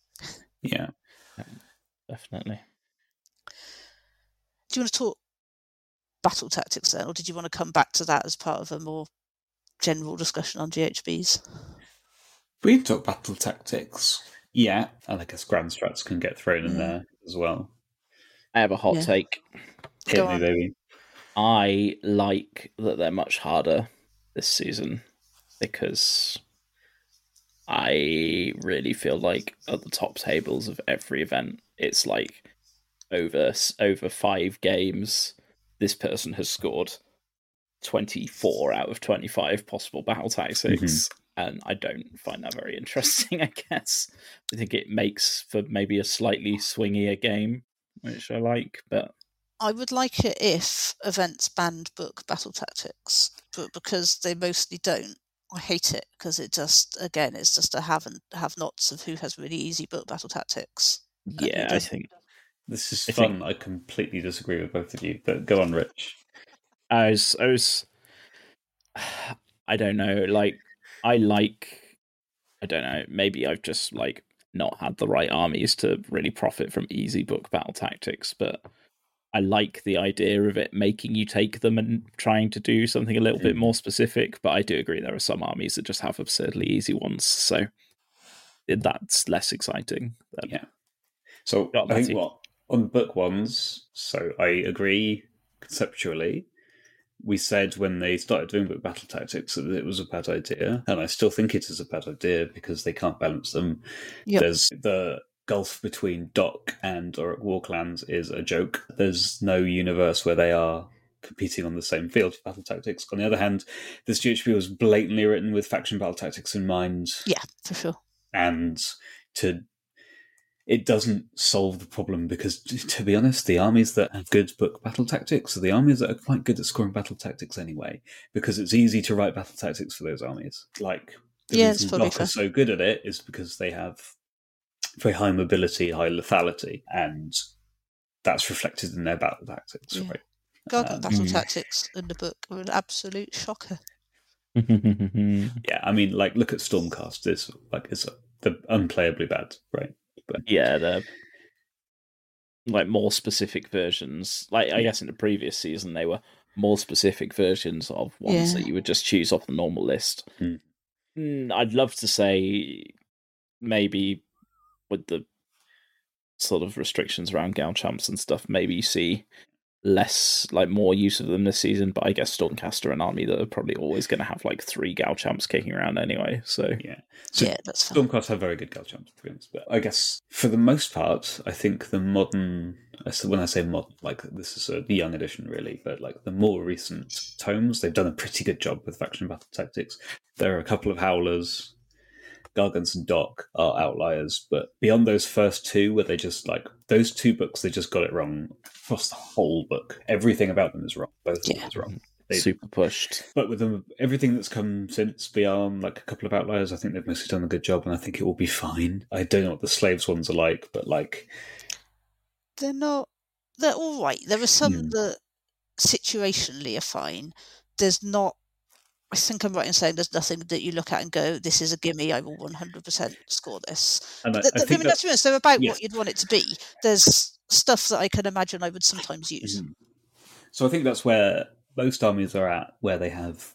Yeah. Definitely. Do you want to talk battle tactics then, or did you want to come back to that as part of a more general discussion on GHBs? We talk battle tactics. Yeah. And I guess grand strats can get thrown in Yeah. there as well. I have a hot Yeah. take. Hit Go me, on. baby. I like that they're much harder this season because I really feel like at the top tables of every event, it's like over over five games, this person has scored twenty four out of twenty five possible battle tactics, mm-hmm. And I don't find that very interesting. I guess I think it makes for maybe a slightly swingier game, which I like, but I would like it if events banned book battle tactics, but because they mostly don't, I hate it because it just again it's just a have and have nots of who has really easy book battle tactics. yeah, I think This is I fun. think- I completely disagree with both of you, but go on, Rich. I was, I was, I don't know. Like, I like, I don't know. Maybe I've just like not had the right armies to really profit from easy book battle tactics, but I like the idea of it making you take them and trying to do something a little bit Mhm. more specific. But I do agree there are some armies that just have absurdly easy ones, so that's less exciting. than- Yeah. So I think what on book ones. So I agree conceptually. We said when they started doing book battle tactics that it was a bad idea, and I still think it is a bad idea because they can't balance them. Yep. There's the gulf between DoK and Orruk Warclans is a joke. There's no universe where they are competing on the same field for battle tactics. On the other hand, this GHB was blatantly written with faction battle tactics in mind Yeah, for sure. and to it doesn't solve the problem because to be honest the armies that have good book battle tactics are the armies that are quite good at scoring battle tactics anyway because it's easy to write battle tactics for those armies like the Yeah, it's reason probably DoK fair. are so good at it is because they have very high mobility high lethality and that's reflected in their battle tactics Yeah. right Gargant Um, battle tactics in the book are an absolute shocker. yeah i mean like look at stormcast it's like it's the unplayably bad right yeah, the like more specific versions. Like I guess in the previous season they were more specific versions of ones Yeah. that you would just choose off the normal list. Hmm. Mm, I'd love to say maybe with the sort of restrictions around Gal champs and stuff, maybe you see less like more use of them this season. But I guess Stormcaster are an army that are probably always going to have like three Gal champs kicking around anyway. So yeah So yeah, that's fine. Stormcast have very good gal champs, to be honest. But I guess for the most part, I think the modern, when I say modern, like this is a young edition really, but like the more recent tomes, they've done a pretty good job with faction battle tactics. There are a couple of howlers. Gargants and DoK are outliers, but beyond those first two, where they just like those two books, they just got it wrong across the whole book. Everything about them is wrong. Both of them Yeah. is wrong. Mm-hmm. They- super pushed. But with them, everything that's come since beyond like a couple of outliers, I think they've mostly done a good job, and I think it will be fine. I don't know what the slaves ones are like, but like, They're not. They're all right. There are some Yeah. that situationally are fine. There's not. I think I'm right in saying there's nothing that you look at and go, "This is a gimme. I will 100% score this." and I, Th- I th- I think mean, that's that. They're about what you'd want it to be. There's stuff that I can imagine I would sometimes use. Mhm. So I think that's where most armies are at, where they have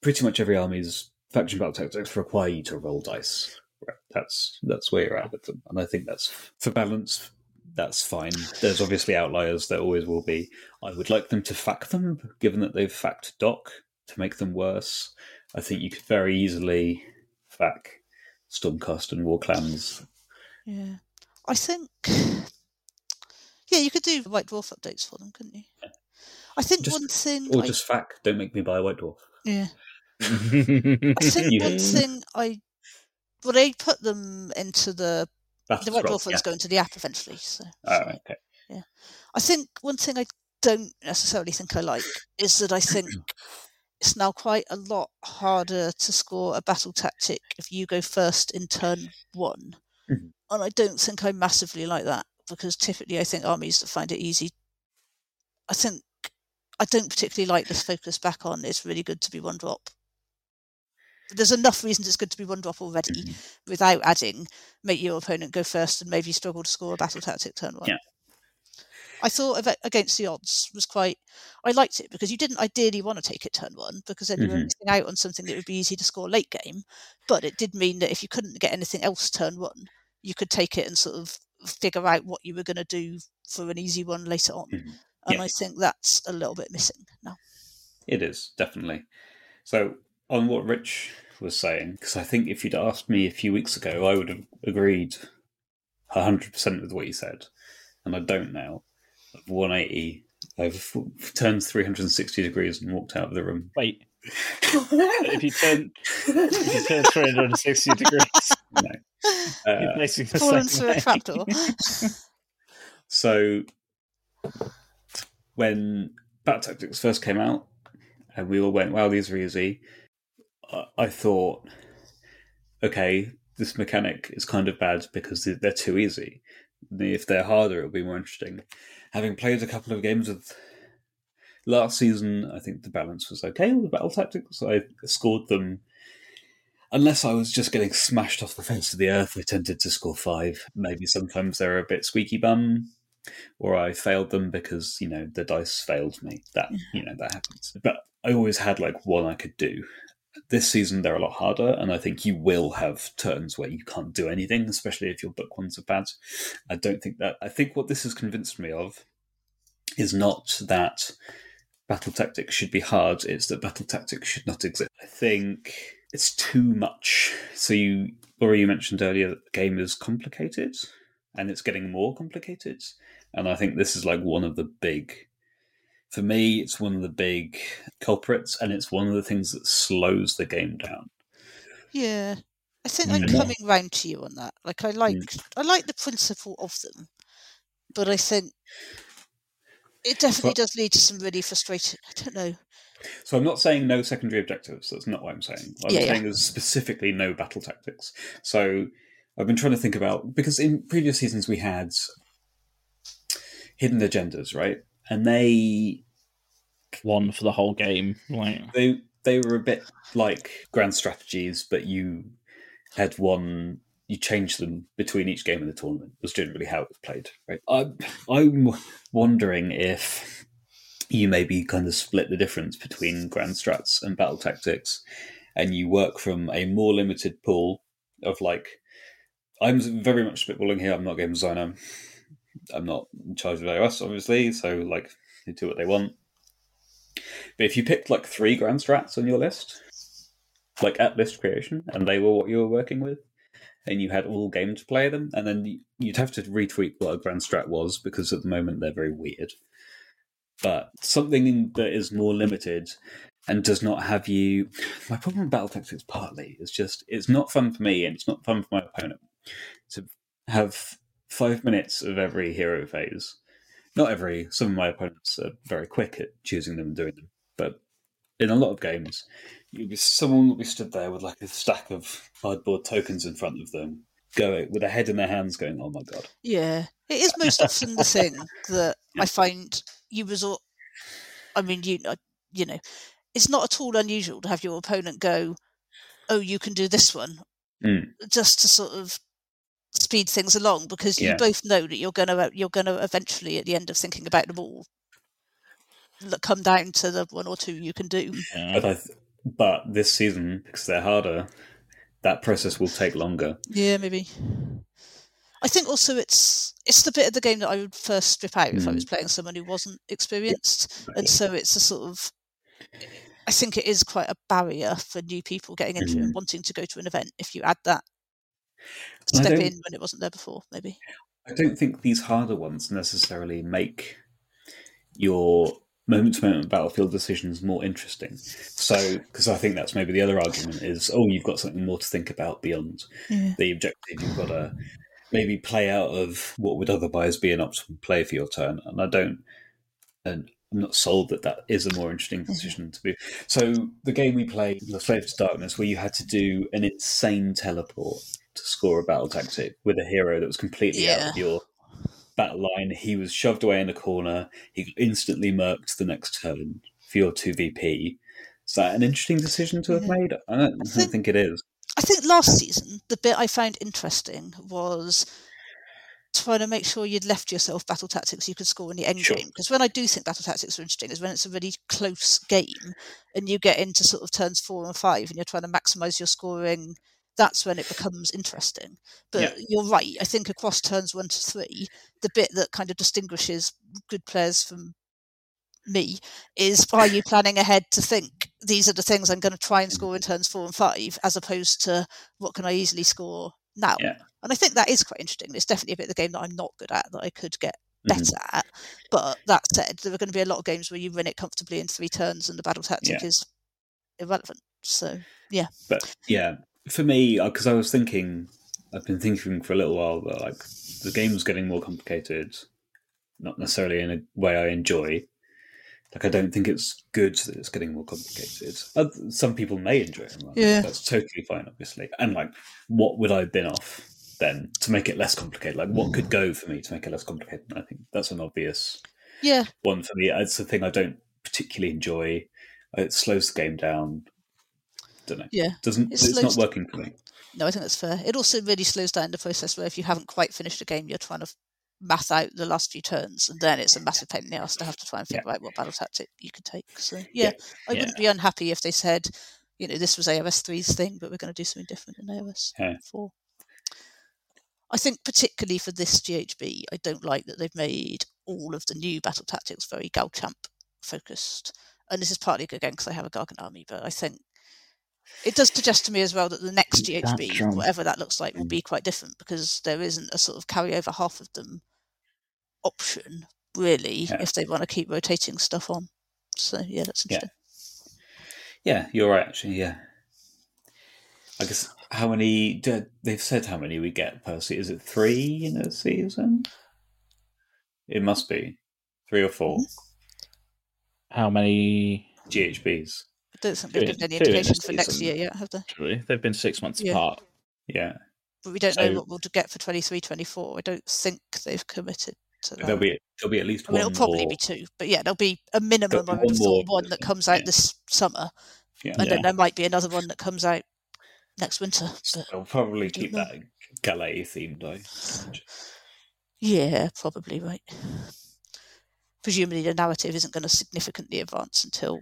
pretty much every army's faction battle tactics require you to roll dice. Right. That's that's where you're at with them, and I think that's for balance. That's fine. There's obviously outliers. There always will be. I would like them to fact them, given that they've fact DoK to make them worse. I think you could very easily fact Stormcast and War Clans. Yeah, I think. Yeah, you could do White Dwarf updates for them, couldn't you? I think Just- one thing. Or I, just fact, don't make me buy a White Dwarf. yeah, I I think Yeah. one thing I. Well, they put them into the Battle the White Scroll, Dwarf ones go into the app eventually. So, Oh, so okay. Yeah. I think one thing I don't necessarily think I like is that I think it's now quite a lot harder to score a battle tactic if you go first in turn one. Mhm. And I don't think I massively like that because typically I think armies that find it easy. I think I don't particularly like this focus back on. It's really good to be one drop. There's enough reasons it's good to be one drop already, Mhm. without adding make your opponent go first and maybe struggle to score a battle tactic turn one. Yeah. I thought of it against the odds was quite. I liked it because you didn't ideally want to take it turn one because then you were Mhm. missing out on something that would be easy to score late game. But it did mean that if you couldn't get anything else turn one, you could take it and sort of figure out what you were going to do for an easy one later on. Mhm. And Yeah. I think that's a little bit missing now. It is definitely. So on what Rich was saying, because I think if you'd asked me a few weeks ago, I would have agreed hundred percent with what you said, and I don't now. Of one eighty, I've turned three hundred and sixty degrees and walked out of the room. Wait, if you turn if you turn 360 degrees, No. you're Uh, basically the Fallen same through a trapdoor. So when Bat Tactics first came out, and we all went, "Wow, these are easy," I, I thought, "Okay, this mechanic is kind of bad because they're too easy. If they're harder, it'll be more interesting." Having played a couple of games with last season, I think the balance was okay with the battle tactics. I scored them. Unless I was just getting smashed off the face of the earth, I tended to score five. Maybe sometimes they're a bit squeaky bum, or I failed them because you know the dice failed me. That you know that happens. But I always had like one I could do. This season they're a lot harder, and I think you will have turns where you can't do anything, especially if your book ones are bad. I don't think that. I think what this has convinced me of is not that battle tactics should be hard; it's that battle tactics should not exist. I think it's too much. So you, Laura, you mentioned earlier that the game is complicated, and it's getting more complicated. And I think this is like one of the big, for me, it's one of the big culprits, and it's one of the things that slows the game down. Yeah, I think I'm Mm. coming round to you on that. Like I like I like the principle of them, but I think it definitely But- does lead to some really frustrating. I don't know. So I'm not saying no secondary objectives. That's not what I'm saying. What I'm yeah. saying is specifically no battle tactics. So I've been trying to think about because in previous seasons we had hidden agendas, right? And they One for the whole game. Like, they they were a bit like grand strategies, but you had one. You changed them between each game of the tournament. Was generally how it was played, right? I'm I'm wondering if you maybe kind of split the difference between grand strats and battle tactics, and you work from a more limited pool of like. I'm very much spitballing here. I'm not game designer. I'm not in charge of AoS, obviously. So like, they do what they want. But if you picked like three grand strats on your list, like at list creation, and they were what you were working with, and you had all game to play them, and then you'd have to retweet what a grand strat was because at the moment they're very weird. But something that is more limited and does not have you. My problem with battle tactics partly is just it's not fun for me and it's not fun for my opponent to have five minutes of every hero phase not every some of my opponents are very quick at choosing them and doing them but in a lot of games you'll be someone will be stood there with like a stack of cardboard tokens in front of them going with a head in their hands going oh my god Yeah, it is most often the thing that I find you resort. I mean, you you know, it's not at all unusual to have your opponent go, "Oh, you can do this one," Mm. just to sort of speed things along because you Yeah. both know that you're gonna you're gonna eventually at the end of thinking about them all l- come down to the one or two you can do. yeah. but i th- but this season because they're harder that process will take longer Yeah, maybe. I think also it's it's the bit of the game that I would first strip out if I Mm. was playing someone who wasn't experienced, Exactly. and so it's a sort of. I think it is quite a barrier for new people getting into it and wanting to go to an event if you add that And I step in when it wasn't there before, maybe. I don't think these harder ones necessarily make your moment to moment battlefield decisions more interesting. So, because I think that's maybe the other argument is, oh, you've got something more to think about beyond Yeah. the objective. You've got to maybe play out of what would otherwise be an optimal play for your turn. And I don't, and I'm not sold that that is a more interesting mm-hmm. decision to be. So, the game we played, The Slave to Darkness, where you had to do an insane teleport to score a battle tactic with a hero that was completely out of your battle line. He was shoved away in a corner. He instantly murked the next turn for your two VP. Is that an interesting decision to have Yeah. made? I don't, I think- think it is. I think last season the bit I found interesting was trying to make sure you'd left yourself battle tactics you could score in the end Sure. game. Because when I do think battle tactics are interesting is when it's a really close game and you get into sort of turns four and five and you're trying to maximise your scoring. That's when it becomes interesting. But Yeah. you're right. I think across turns one to three, the bit that kind of distinguishes good players from me is are you planning ahead to think these are the things I'm going to try and Mm. score in turns four and five, as opposed to what can I easily score now? Yeah. And I think that is quite interesting. It's definitely a bit of the game that I'm not good at that I could get Mhm. better at. But that said, there are going to be a lot of games where you win it comfortably in three turns and the battle tactic Yeah. is irrelevant. So yeah. But yeah, for me, uh, because I was thinking, I've been thinking for a little while that like the game's getting more complicated, not necessarily in a way I enjoy. Like I don't think it's good that it's getting more complicated. Some people may enjoy it, like, Yeah. that's totally fine, obviously. And like, what would I have been off then to make it less complicated? Like, what could go for me to make it less complicated? And I think that's an obvious yeah, one for me. It's the thing I don't particularly enjoy. It slows the game down. Don't know. yeah. Doesn't It it's not working for me. No, I think that's fair. It also really slows down the process where if you haven't quite finished a game, you're trying to math out the last few turns, and then it's a massive pain in the ass to have to try and figure out what battle tactic you could take. So yeah, Yeah. I Yeah. wouldn't be unhappy if they said, you know, this was AOS 3's thing, but we're going to do something different in AOS Yeah. 4. I think particularly for this GHB, I don't like that they've made all of the new battle tactics very Galchamp focused. And this is partly again because I have a Gargant army, but I think it does suggest to me as well that the next GHB, Galchamp. whatever that looks like, will be mm. quite different because there isn't a sort of carry over half of them option really Yeah. if they want to keep rotating stuff on. So yeah, that's Yeah. interesting. Yeah, you're right. Actually, yeah. I guess how many? do- They've said how many we get per season. Is it three in a season? It must be three or four mm-hmm. How many? GHBs. Don't think they've given any indication for next year yet, have they? Actually, they've been six months Yeah. apart. Yeah, But we don't know what we'll get for 23, 24. I don't think they've committed to that. there'll be there'll be at least I mean, one it'll probably more. be two, but yeah, there'll be a minimum. I would have one more, thought one that comes out yeah. this summer, Yeah, and then there might be another one that comes out next winter. But they'll probably keep know. that Gallet themed though. yeah, probably right. Presumably, the narrative isn't going to significantly advance until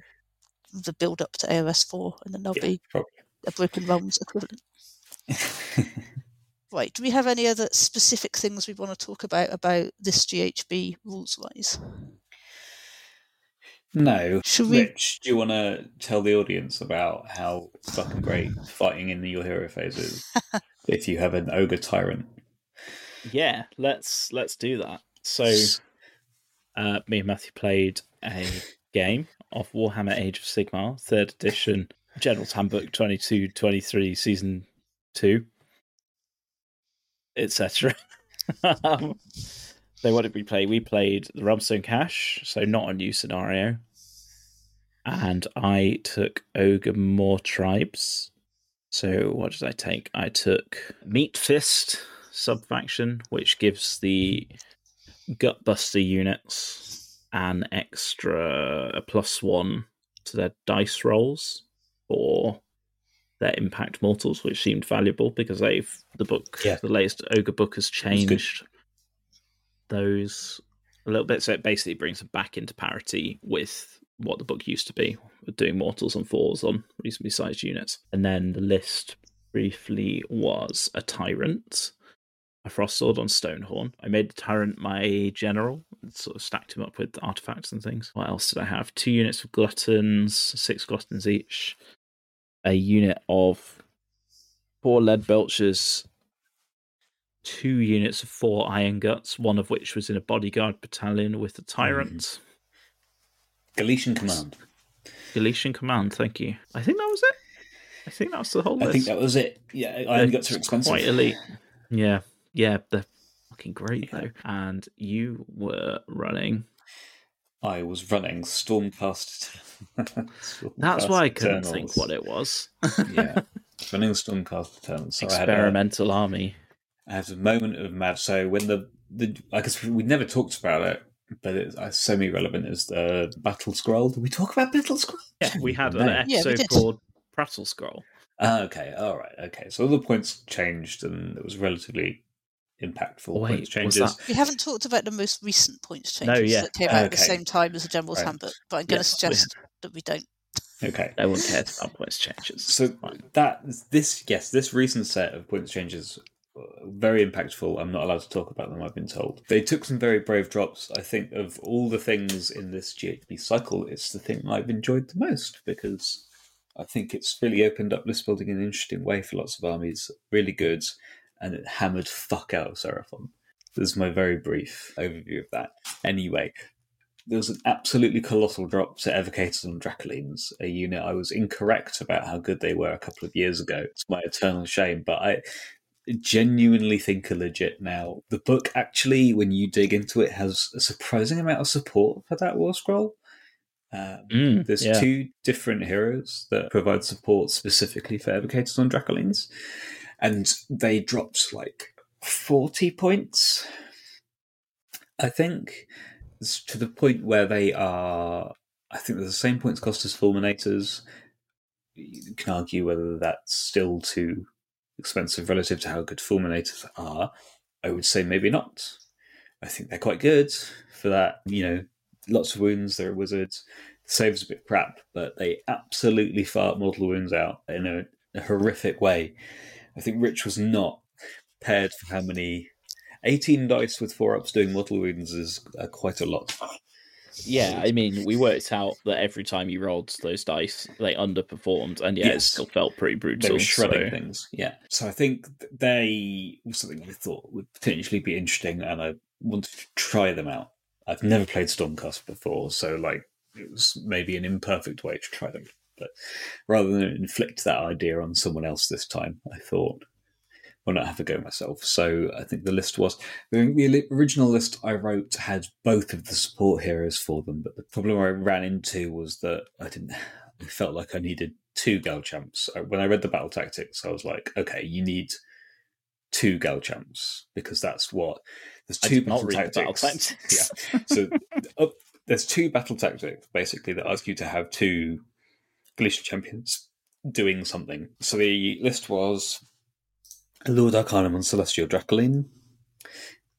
the build up to AOS four, and then there'll Yeah, be probably. a Broken Realms equivalent. Right. Do we have any other specific things we want to talk about about this GHB rules wise? no. Should we? Rich, do you want to tell the audience about how fucking great fighting in the your hero phase is? if you have an ogre tyrant. Yeah, let's let's do that. So, uh, me and Matthew played a game of Warhammer Age of Sigmar, third edition, General's Handbook 22 23, Season 2, etc. um, so, what did we play? We played the Realmstone Cache, so not a new scenario. And I took Ogor Mawtribes. So, what did I take? I took Meat Fist sub faction, which gives the Gutbuster units an extra a plus one to their dice rolls or their impact mortals, which seemed valuable because they've the book, Yeah. the latest ogre book has changed those a little bit, so it basically brings them back into parity with what the book used to be, doing mortals and fours on reasonably sized units. And then the list briefly was a tyrant, a Frostlord on Stonehorn. I made the tyrant my general, sort of stacked him up with artifacts and things. What else did I have? Two units of gluttons, six gluttons each. A unit of four lead belchers, two units of four iron guts, one of which was in a bodyguard battalion with the tyrant. Hmm. Galletian Command. Galletian command, thank you. I think that was it. I think that was the whole list. I think that was it. Yeah, Iron Guts are They're expensive. Quite elite. Yeah, yeah, they're fucking great though. And you were running. I was running Stormcast. That's why I couldn't Eternals. think what it was. yeah, running Stormcast Eternals. So I had a, Experimental army. I had a moment of mad. So when the the I guess we never talked about it, but it's uh, semi relevant is the battle scroll. Did we talk about battle scroll? Yeah, we had No. an Yeah, we episode did. called Prattle Scroll. Ah, okay, all right, okay. So all the points changed, and it was relatively impactful wait, points changes. that- We haven't talked about the most recent points No, changes yeah. that came out at the same time as the General's Right. Handbook, but I'm going to Yes, we suggest that we don't. Okay, No one cares about points changes. so Fine. that this yes, this recent set of points changes uh, very impactful. I'm not allowed to talk about them. I've been told they took some very brave drops. I think of all the things in this GHB cycle, it's the thing I've enjoyed the most because I think it's really opened up list building in an interesting way for lots of armies. Really good, and it hammered fuck out of Seraphon. This is my very brief overview of that. Anyway, there was an absolutely colossal drop to Evocators and Dracolines, a unit I was incorrect about how good they were a couple of years ago. It's my eternal shame, but I genuinely think are legit now. The book actually, when you dig into it, has a surprising amount of support for that War Scroll. Um, Mm, there's yeah. two different heroes that provide support specifically for Evocators on Dracolines, and they dropped like 40 points, I think, It's to the point where they are. I think they're the same points cost as Fulminators. You can argue whether that's still too expensive relative to how good Fulminators are. I would say maybe not. I think they're quite good for that. You know, lots of wounds. They're wizards. Saves a bit crap, but they absolutely fart mortal wounds out in a, a horrific way. I think Rich was not paired for how many. 18 dice with four ups doing mortal wounds is uh, quite a lot. Yeah, I mean, we worked out that every time you rolled those dice, they underperformed, and yeah, it still felt pretty brutal. They were shredding so- things, yeah. So I think they was something I thought would potentially be interesting, and I wanted to try them out. I've never played Stormcast before, so like it was maybe an imperfect way to try them. But rather than inflict that idea on someone else this time, I thought, why not have a go myself? So I think the list was the, original list I wrote had both of the support heroes for them, but the problem I ran into was that I didn't. I felt like I needed two Gal champs. Uh, When I read the battle tactics, I was like, okay, you need two Gal champs because that's what there's two battle the battle tactics. tactics. Yeah. So up, there's two battle tactics basically that ask you to have two Galletian champions doing something. So the list was Lord Arcanum on Celestial Dracoline.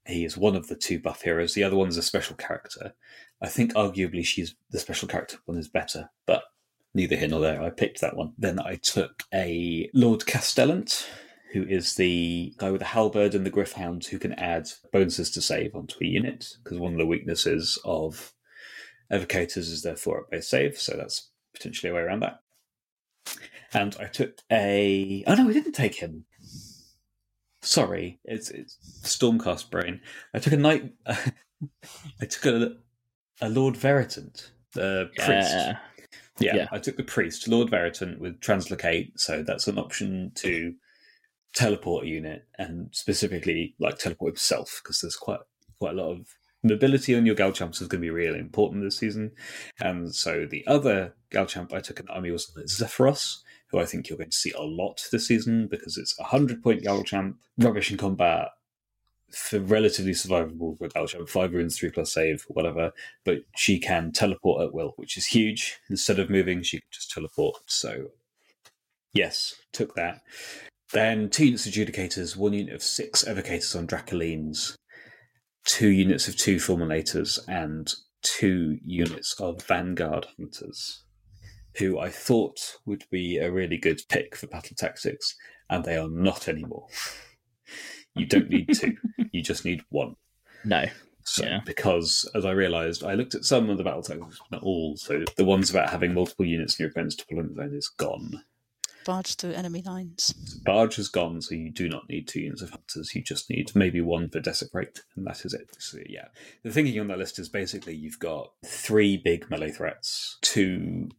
He is one of the two buff heroes. The other one's a special character. I think arguably she's the special character one is better, but neither here nor there. I picked that one. Then I took a Lord Castellant, who is the guy with the halberd and the Gryph-hound who can add bonuses to save onto a unit, because one of the weaknesses of Evocators is their four up base save, so that's potentially a way around that. And I took a. Oh no, I didn't take him. Sorry, it's, it's Stormcast brain. I took a knight. I took a a Lord Veritant, the priest. Yeah. Yeah, Yeah. I took the priest, Lord Veritant, with Translocate, so that's an option to teleport a unit and specifically like teleport himself because there's quite quite a lot of mobility on your Galchamps is going to be really important this season. And so the other Galchamp I took an army was Zephyros, who I think you're going to see a lot this season because it's a hundred point Galchamp, rubbish in combat, for relatively survivable for Galchamp, five runes, three plus save, whatever but she can teleport at will, which is huge. Instead of moving, she can just teleport. So, yes, took that. Then two units of Judicators, one unit of six Evocators on Dracolines, two units of two fulminators and two units of Vanguard Hunters, who I thought would be a really good pick for battle tactics, and they are not anymore. You don't need two, you just need one. No. So, Yeah. because as I realised, I looked at some of the battle tactics, not all. So the ones about having multiple units in your opponent's deployment zone is gone. Barge through enemy lines. Barge is gone, so you do not need two units of hunters. You just need maybe one for desecrate, and that is it. So yeah, the thinking on that list is basically you've got three big melee threats, two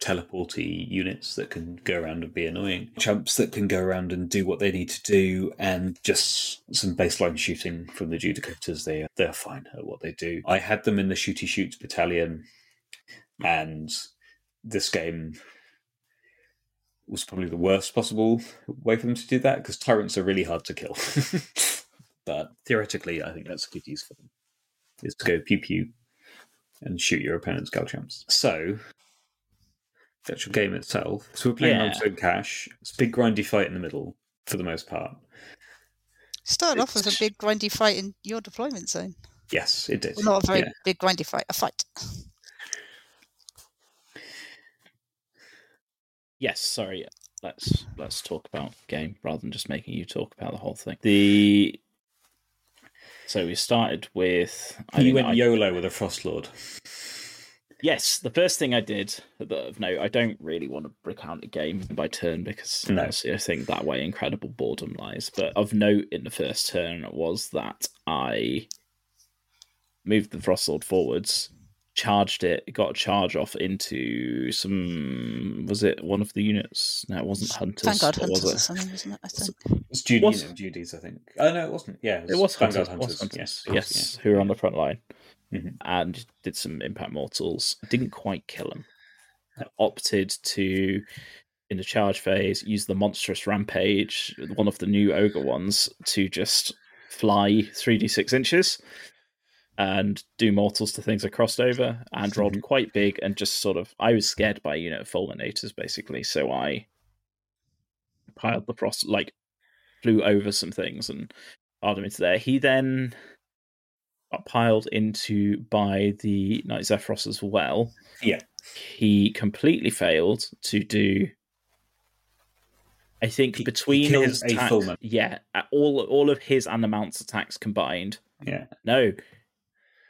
teleporty units that can go around and be annoying, chumps that can go around and do what they need to do, and just some baseline shooting from the judicators. They they're fine at what they do. I had them in the shooty shoot battalion, and this game was probably the worst possible way for them to do that because tyrants are really hard to kill. but theoretically, I think that's a good use for them. Is to go pew pew and shoot your opponent's Galchamps. So the actual game itself. So we're playing Yeah. on Stone Cache. It's a big grindy fight in the middle for the most part. Started off as a big grindy fight in your deployment zone. Yes, it did. Well, not a very Yeah. big grindy fight, a fight. Yes, sorry. Let's let's talk about game rather than just making you talk about the whole thing. The so we started with I you went I- YOLO with a Frostlord. Yes, the first thing I did of note, I don't really want to recount a game by turn because No. honestly, I think that way incredible boredom lies. But of note in the first turn was that I moved the Frostlord forwards, charged it, got a charge off into some. Was it one of the units? No, it wasn't Hunters. Vanguard What Hunters was or it? something, wasn't it? I think. It's Judy, Was- you know, Judy's, I think. Oh no, it wasn't. Yeah, It was Vanguard Hunters. was Hunters. Yes, Yes, who were on the front line Mhm. and did some impact mortals. Didn't quite kill them. Opted to, in the charge phase, use the monstrous rampage, one of the new ogre ones, to just fly three d six inches and do mortals to things I crossed over and rolled Mhm. quite big and just sort of I was scared by a unit of fulminators basically, so I piled the frost like flew over some things and piled him into there. He then got piled into by the Knight Zephyros as well. Yeah. He completely failed to do I think He- between his attack- yeah, all all of his and the mount's attacks combined. Yeah, No,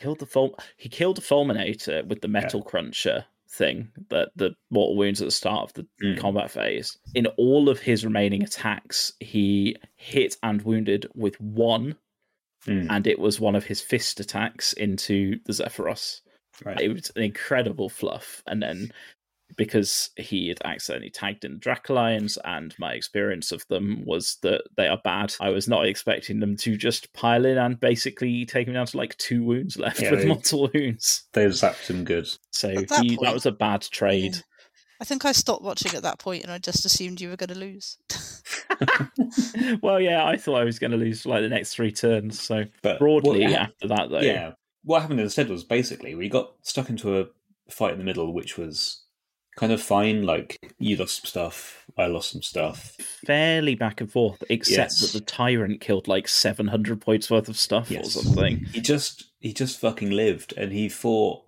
killed the He killed the fulminator with the metal cruncher thing that the mortal wounds at the start of the Mm. combat phase. In all of his remaining attacks, he hit and wounded with one, Mm. and it was one of his fist attacks into the Zephyros. right. It was an incredible fluff, and then because he had accidentally tagged in Dracolines, and my experience of them was that they are bad. I was not expecting them to just pile in and basically take him down to like two wounds left Yeah, with they- multiple wounds. They zapped him good. So that he, that was a bad trade. Yeah. I think I stopped watching at that point and I just assumed you were going to lose. well, yeah, I thought I was going to lose like the next three turns. So But broadly, what- after that, though, yeah. What happened instead was basically we got stuck into a fight in the middle, which was kind of fine. Like you lost some stuff, I lost some stuff. fairly back and forth, except Yes. that the tyrant killed like seven hundred points worth of stuff or something. He just he just fucking lived, and he fought.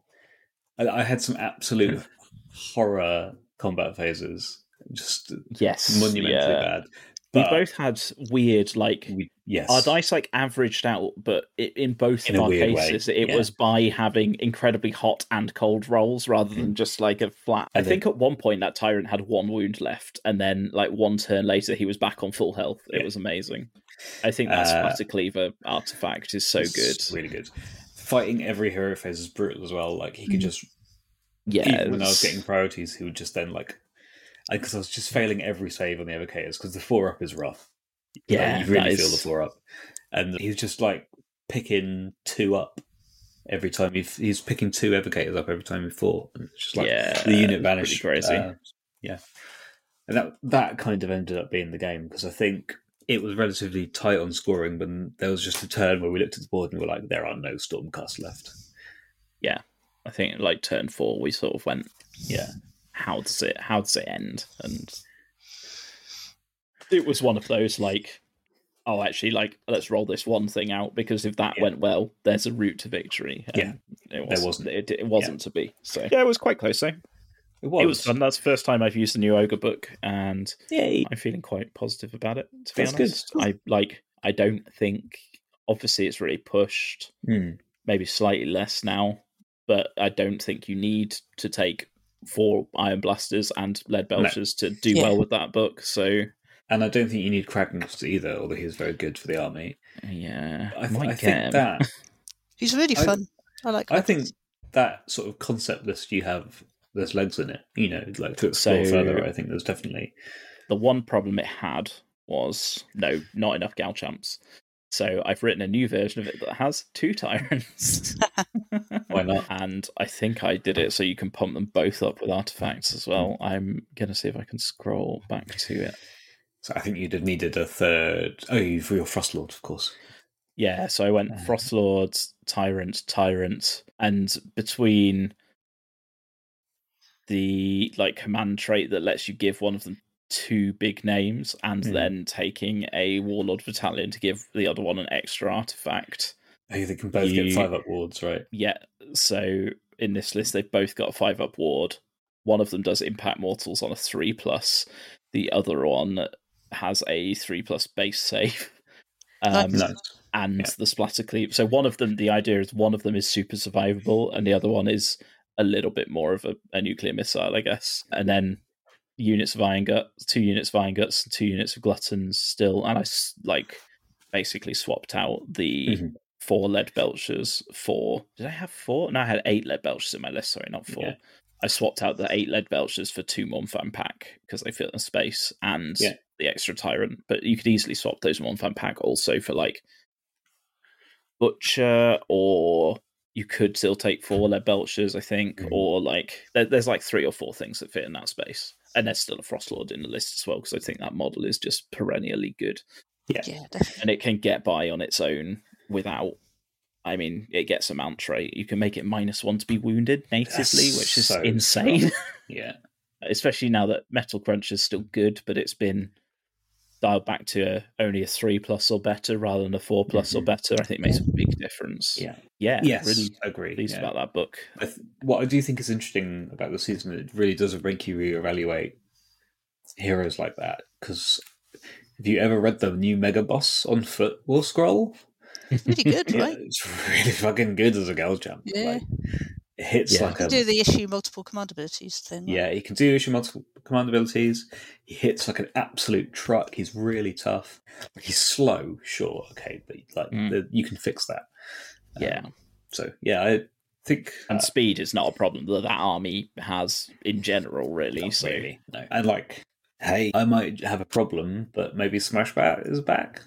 I, I had some absolute horror combat phases, just Yes, monumentally yeah. bad. We But both had weird, like we, yes, our dice like averaged out, but i in both In of our weird way, cases, it yeah. was by having incredibly hot and cold rolls rather than just like a flat. I And think at one point that tyrant had one wound left, and then like one turn later he was back on full health. It Yeah. was amazing. I think that Uh, Splatter Cleaver artifact is so good. Really good. Fighting every hero phase is brutal as well. Like he could Mm. just Yeah, even when I was getting priorities, he would just then like because I was just failing every save on the evocators because the four up is rough. Like, yeah, you really that feel the is- four up, and he's just like picking two up every time he he's picking two evocators up every time he fought. And it's just like yeah, the unit vanished. Crazy. Uh, yeah, and that that kind of ended up being the game because I think it was relatively tight on scoring, but there was just a turn where we looked at the board and we were like, there are no Stormcast left. Yeah, I think like turn four, we sort of went, Yeah, how does it how does it end? And it was one of those like, oh, actually, like let's roll this one thing out because if that Yeah. went well, there's a route to victory. And Yeah. it wasn't. wasn't. It, it wasn't to be. So yeah, it was quite close. though. it was. It was fun. That's the first time I've used the new ogre book, and Yay! I'm feeling quite positive about it. To be That's good. I like. I don't think. Obviously, it's really pushed. Hmm. maybe slightly less now, but I don't think you need to take four Iron Blasters and Lead No. Belchers to do Yeah. well with that book. So And I don't think you need Kragnos either, although he's very good for the army. Uh, yeah, I, th- might I get think that He's really fun. I like. I that. think that sort of concept list you have, there's legs in it. You know, like to explore So- further. I think there's definitely the one problem it had was no, not enough Gal champs. So I've written a new version of it that has two tyrants. Why not? and I think I did it so you can pump them both up with artifacts as well. I'm gonna see if I can scroll back to it. So I think you'd have needed a third. Oh, you've your Frostlord, of course. Yeah, so I went Uh. Frostlord, Tyrant, Tyrant, and between the like command trait that lets you give one of them two big names and Hmm. then taking a Warlord battalion to give the other one an extra artifact. Oh, they can both You- get five up wards, right? Yeah, so in this list they've both got a five up ward. One of them does impact mortals on a three plus. The other one has a three plus base save. Um. Nice. and Yeah. the splatter cleave. So one of them, the idea is one of them is super survivable, and the other one is a little bit more of a, a nuclear missile, I guess. And then units of iron guts, two units of iron guts, two units of gluttons still. And I like basically swapped out the Mhm. four lead belchers for. Did I have four? No, I had eight lead belchers in my list. Sorry, not four. Yeah. I swapped out the eight lead belchers for two Mournfang pack because they fit in space and Yeah. the extra tyrant. But you could easily swap those in Mournfang pack also for like butcher or you could still take four lead belchers, I think, Mhm. or like there, there's like three or four things that fit in that space. And there's still a Frostlord in the list as well because I think that model is just perennially good Yeah, definitely. and it can get by on its own without. I mean, it gets a mount trait. You can make it minus one to be wounded natively, That's which is so insane. Yeah. Especially now that Metal Crunch is still good, but it's been dialed back to a, only a three plus or better rather than a four plus or Mhm. better. I think makes a big difference. Yeah. yeah, Yes. really agree. pleased yeah. about that book. I th- what I do think is interesting about the season, it really does make you reevaluate heroes like that. Because have you ever read the new Mega Boss on Foot War Scroll? Really good, Yeah, right? it's really fucking good as a Gal champ. Yeah. Like, it hits Yeah. like You a do the issue multiple command abilities thing. right? yeah. He can do issue multiple command abilities. He hits like an absolute truck. He's really tough. Like, he's slow, sure, okay, but like Mm. the, you can fix that. Um, Yeah. So yeah, I think And uh, speed is not a problem that that army has in general, really. Not so really, no. And like, hey, I might have a problem, but maybe Smashbat is back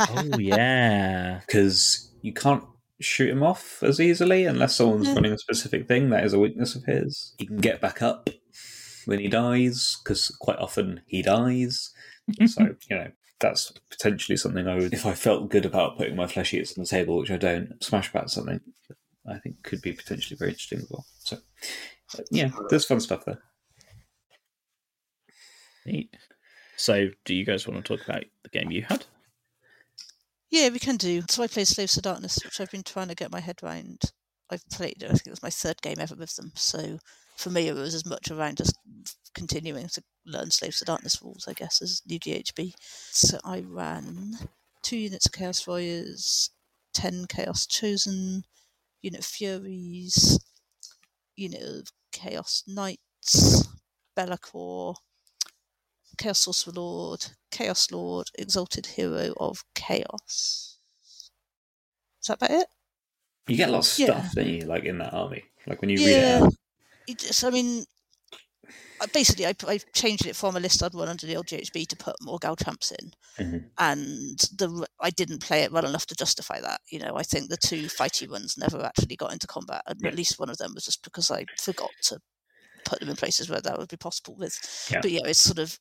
oh yeah, because you can't shoot him off as easily unless someone's running a specific thing. That is a weakness of his. He can get back up when he dies because quite often he dies. so you know. That's potentially something I would, if I felt good about putting my flesh eaters on the table, which I don't. Smashbat something I think could be potentially very interesting as well. So, yeah, there's fun stuff there. Neat. So, do you guys want to talk about the game you had? Yeah, we can do. So I played Slaves to Darkness, which I've been trying to get my head around. I've played it, I think it was my third game ever with them. So for me, it was as much around just continuing to learn Slaves to Darkness rules, I guess, as new GHB. So I ran two units of Chaos Warriors, 10 Chaos Chosen, unit of Furies, unit of Chaos Knights, Be'lakor, Chaos Sorcerer Lord, Chaos Lord, Exalted Hero of Chaos. Is that about it? You get a lot of Yeah. stuff, don't you? Like in that army, like when you read it Yeah. out. It just, I mean, basically, I, I changed it from a list I'd run under the old GHB to put more Gal Champs in, Mhm. and the I didn't play it well enough to justify that. You know, I think the two fighty ones never actually got into combat, and Yeah. at least one of them was just because I forgot to put them in places where that would be possible with. Yeah. But yeah, it's sort of.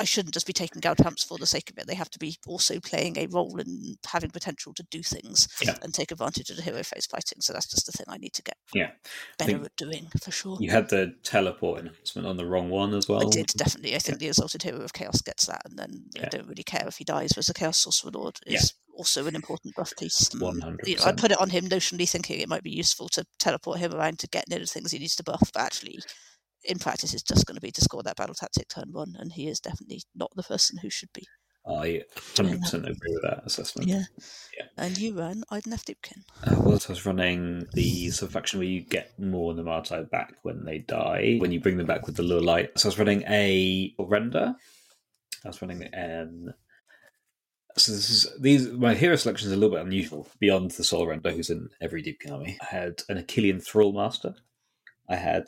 I shouldn't just be taking Gal Champs for the sake of it. They have to be also playing a role and having potential to do things Yeah. and take advantage of the hero phase fighting. So that's just the thing I need to get Yeah, better at doing for sure. you had the teleport enhancement on the wrong one as well. I did definitely. I think the Exalted Hero of Chaos gets that, and then I don't really care if he dies. Whereas the Chaos Sorcerer Lord Yeah. is also an important buff piece. Um, You know, hundred I put it on him notionally thinking it might be useful to teleport him around to get near the things he needs to buff, but actually, in practice, it's just going to be to score that battle tactic turn one, and he is definitely not the person who should be. I hundred percent agree with that assessment. Yeah. Yeah. And you ran Idoneth Deepkin. Uh, what I was running the subfaction where you get more Namarti back when they die, when you bring them back with the lure light. So I was running a render. I was running an. So this is these my hero selection is a little bit unusual beyond the Soul Render, who's in every Deep army. I had an Akhelian Thrall Master. I had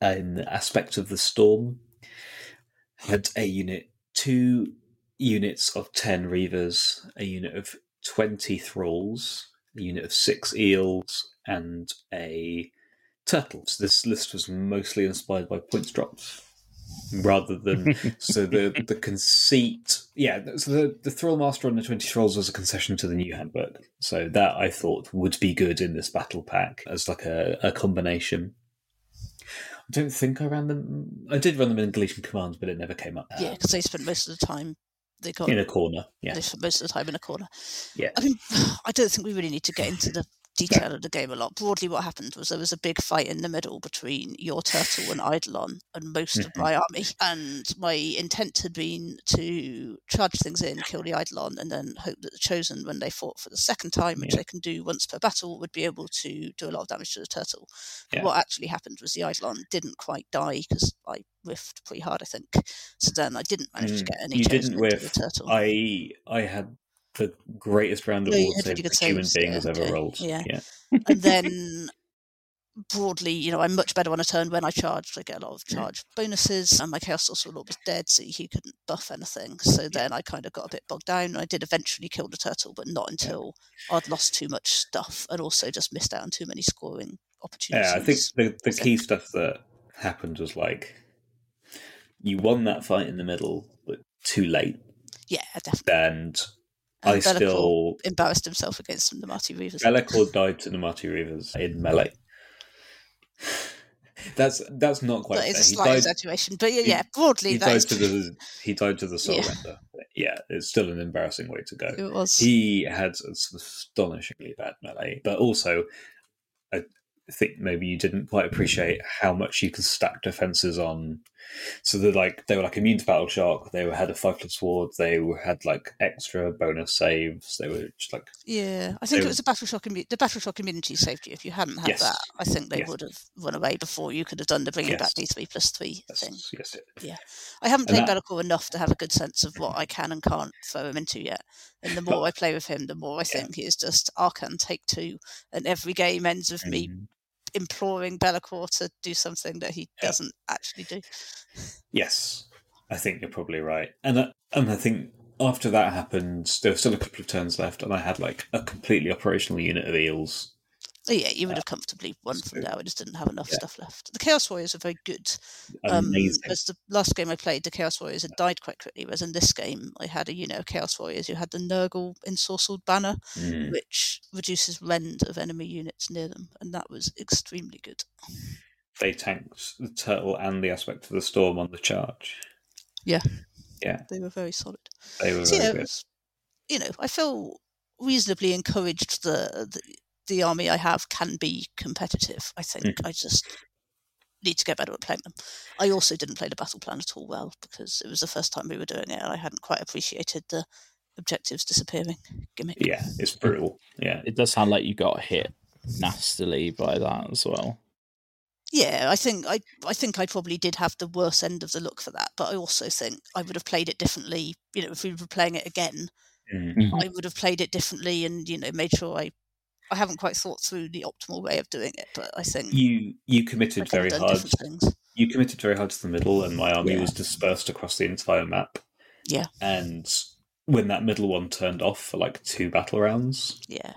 an aspect of the Storm. Had a unit two units of 10 Reavers, a unit of 20 Thralls, a unit of 6 Eels, and a Turtle. So this list was mostly inspired by points drops rather than so the the conceit yeah so the the thrall master on the 20 thralls was a concession to the new handbook so that i thought would be good in this battle pack as like a, a combination i don't think i ran them i did run them in Galletian commands but it never came up Yeah, because they spent most of the time they got in a corner yeah they spent most of the time in a corner. Yeah. I mean, I don't think we really need to get into the detail of the game a lot. Broadly, what happened was there was a big fight in the middle between your turtle and Eidolon and most of Mm-hmm. my army. And my intent had been to charge things in, kill the Eidolon, and then hope that the chosen, when they fought for the second time, which Yeah. they can do once per battle, would be able to do a lot of damage to the turtle. But Yeah. what actually happened was the Eidolon didn't quite die because I whiffed pretty hard, I think. So then I didn't manage to Mm, get any you chosen didn't into whiff. the turtle. i i had the greatest round of Yeah, you ward had save really good a human saves, being yeah, has ever okay, rolled yeah. yeah and then broadly, you know, I'm much better on a turn when I charged. I get a lot of Yeah. charge bonuses, and my Chaos Sorcerer Lord was dead, so he couldn't buff anything. So then I kind of got a bit bogged down. I did eventually kill the turtle, but not until I'd lost too much stuff and also just missed out on too many scoring opportunities. Yeah, I think the, the key stuff that happened was like you won that fight in the middle, but too late. Yeah, definitely. And, And I still embarrassed himself against the Marty Reavers. Be'lakor died to the Marty Reavers in melee. That's that's not quite That is fair. a slight died, exaggeration, but yeah, he- yeah broadly he died is to the he died to the soul Yeah. render. Yeah, it's still an embarrassing way to go. It was. He had some astonishingly bad melee, but also I think maybe you didn't quite appreciate how much you can stack defenses on. So they're like they were like immune to battle shock. They were, had a five plus ward. They were, had like extra bonus saves. They were just like Yeah, I think it was the battle shock. Immu- the battle shock immunity saved you. If you hadn't had Yes. that, I think they Yes. would have run away before you could have done the bringing back Yes. D three plus three yes, thing. yes, it- I haven't played that- Be'lakor enough to have a good sense of what I can and can't throw him into yet. And the more I play with him, the more I Yeah. think he is just Archaon take two, and every game ends with me Mm, imploring Be'lakor to do something that he Yeah. doesn't actually do. yes, I think you're probably right. And I, and I think after that happened, there were still a couple of turns left, and I had like a completely operational unit of eels. So yeah, you would have comfortably won from so- now. I just didn't have enough Yeah. stuff left. The Chaos Warriors are very good. Um, Amazing. whereas the last game I played, the Chaos Warriors had died quite quickly. Whereas in this game, I had a unit of Chaos Warriors who had the Nurgle ensorcelled banner, Mm. which reduces rend of enemy units near them, and that was extremely good. They tanked the turtle and the aspect of the storm on the charge. Yeah, yeah, they were very solid. They were So very yeah, it good. was, you know, I feel reasonably encouraged the, the the army I have can be competitive. I think Mm. I just need to get better at playing them. I also didn't play the battle plan at all well because it was the first time we were doing it, and I hadn't quite appreciated the objectives disappearing gimmick. Yeah, it's brutal. Yeah, It does sound like you got hit nastily by that as well. Yeah, I think I I think I probably did have the worst end of the look for that, but I also think I would have played it differently. You know, if we were playing it again, Mm. I would have played it differently, and you know, made sure I. I haven't quite thought through the optimal way of doing it, but I think you you committed very hard. You committed very hard to the middle, and my army Yeah. was dispersed across the entire map. Yeah. and when that middle one turned off for like two battle rounds, Yeah,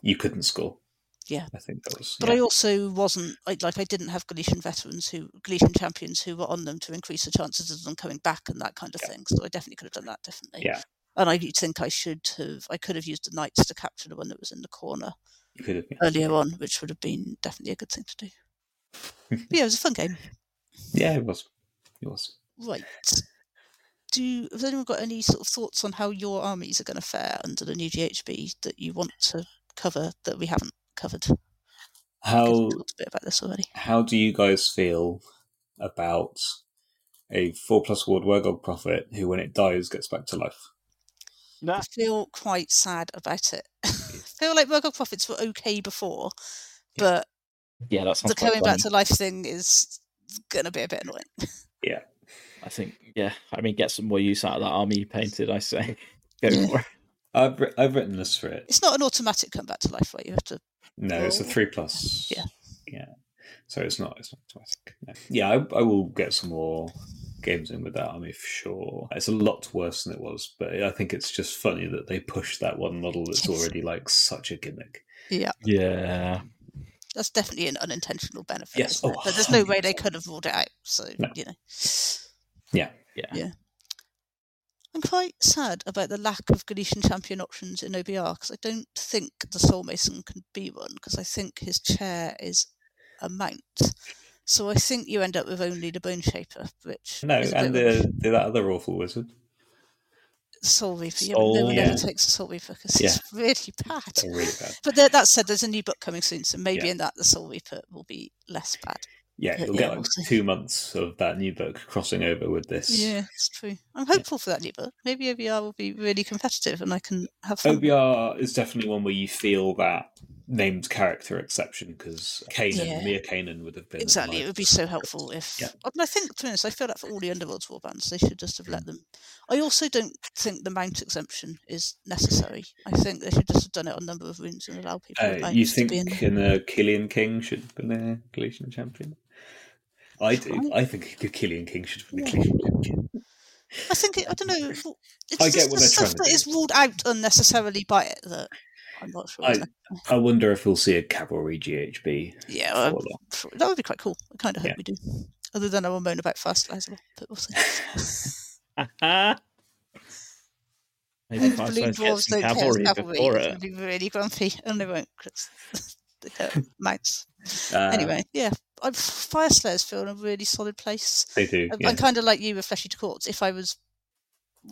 you couldn't score. Yeah. I think that was. but yeah. I also wasn't I, like I didn't have Galletian veterans who Galletian champions who were on them to increase the chances of them coming back and that kind of Yeah. thing. So I definitely could have done that differently. Yeah. And I think I should have. I could have used the knights to capture the one that was in the corner have. earlier on, which would have been definitely a good thing to do. But yeah, it was a fun game. Yeah, it was. It was. Right. Do has anyone got any sort of thoughts on how your armies are going to fare under the new GHB that you want to cover that we haven't covered? How talked a bit about this already. how do you guys feel about a four plus ward Wurrgog prophet who, when it dies, gets back to life? I feel quite sad about it. I feel like Wurrgog Prophets were okay before, but Yeah, that the coming back to life thing is going to be a bit annoying. Yeah, I think, yeah. I mean, get some more use out of that army you painted. I say, go Yeah. for it. I've I've written this for it. It's not an automatic come back to life, right? You have to. No, it's a three plus. Yeah. yeah. So it's not it's not automatic. No. Yeah, I, I will get some more games in with that army for sure. It's a lot worse than it was, but I think it's just funny that they pushed that one model that's already like such a gimmick. Yeah, Yeah. that's definitely an unintentional benefit. Yes. Oh, but there's oh, no way they could have ruled it out. So No. you know. Yeah. Yeah. Yeah. I'm quite sad about the lack of Galletian champion options in OBR because I don't think the Soul Mason can be one because I think his chair is a mount. So I think you end up with only the Bone Shaper, which No, and bit of a- the, the that other awful wizard. Soul Reaper. Yeah, but no one yeah. ever takes a Soul Reaper because Yeah. it's really bad. They're really bad. But that said, there's a new book coming soon, so maybe Yeah. in that the Soul Reaper will be less bad. Yeah, Yeah, you'll get like two months of that new book crossing over with this. Yeah, it's true. I'm hopeful for that new book. Maybe OBR will be really competitive and I can have fun. OBR is definitely one where you feel that named character exception because Kainan, Yeah. Mir Kainan would have been Exactly, it would be so helpful if. Yeah. I, mean, I think, to be honest, I feel that for all the Underworlds warbands, they should just have Mm. let them. I also don't think the mount exemption is necessary. I think they should just have done it on number of runes and allow people Uh, you to think be in. a Killian King should have been a Galletian champion? I do. I think Akhelian King should have been a Galletian champion. I think it, I don't know. It's I just get what the stuff to that is ruled out unnecessarily by it that I'm not sure. I- I wonder if we'll see a cavalry GHB. yeah, that. sure- that would be quite cool. I kind of hope Yeah. we do. Other than I will moan about fast as but we'll see. Maybe Blue Five get dwarves don't care cavalry cavalry. before it. be really grumpy, and they won't because they don't mounts. Uh, anyway, yeah, I'm, Fyreslayers feel in a really solid place. they do. I'm, yeah. I'm kind of like you with Flesh-eater Courts. If I was,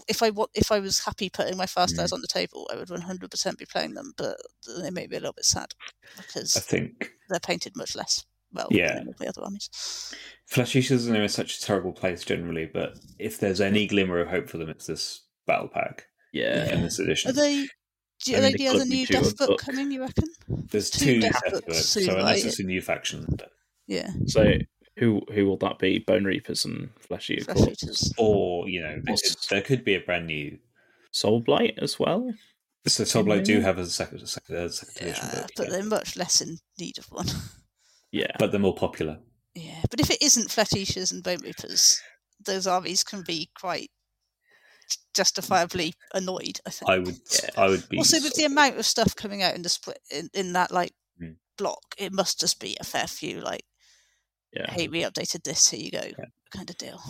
if I wa- if I was happy putting my Fire Mm. Slayers on the table, I would 100% be playing them. But they make me a little bit sad because I think they're painted much less well Yeah. than all the other armies. Flesh Eaters are in such a terrible place generally, but if there's any glimmer of hope for them, it's this battle pack Yeah. in this edition. Are they? Do, I are mean, they it the other new two Death book book. coming? You reckon? There's two two death death books books, soon, so unless right? it's a new faction, Yeah, So who who will that be? Bone Reapers and Fleshy Flesh Corpse? Eaters. or you know, there, What's- there could be a brand new. Soul Blight as well. So Toblight do have a second, second, uh, second edition Yeah, book, but yeah. they're much less in need of one. Yeah. but they're more popular. Yeah, but if it isn't Flesh-eaters and Bone Reapers, those armies can be quite justifiably annoyed. I think. I would, Yeah. I would be. also, with the amount of stuff coming out in the split in, in that like Mm. block, it must just be a fair few. Like, Yeah. hey, we updated this. Here you go, Yeah. kind of deal.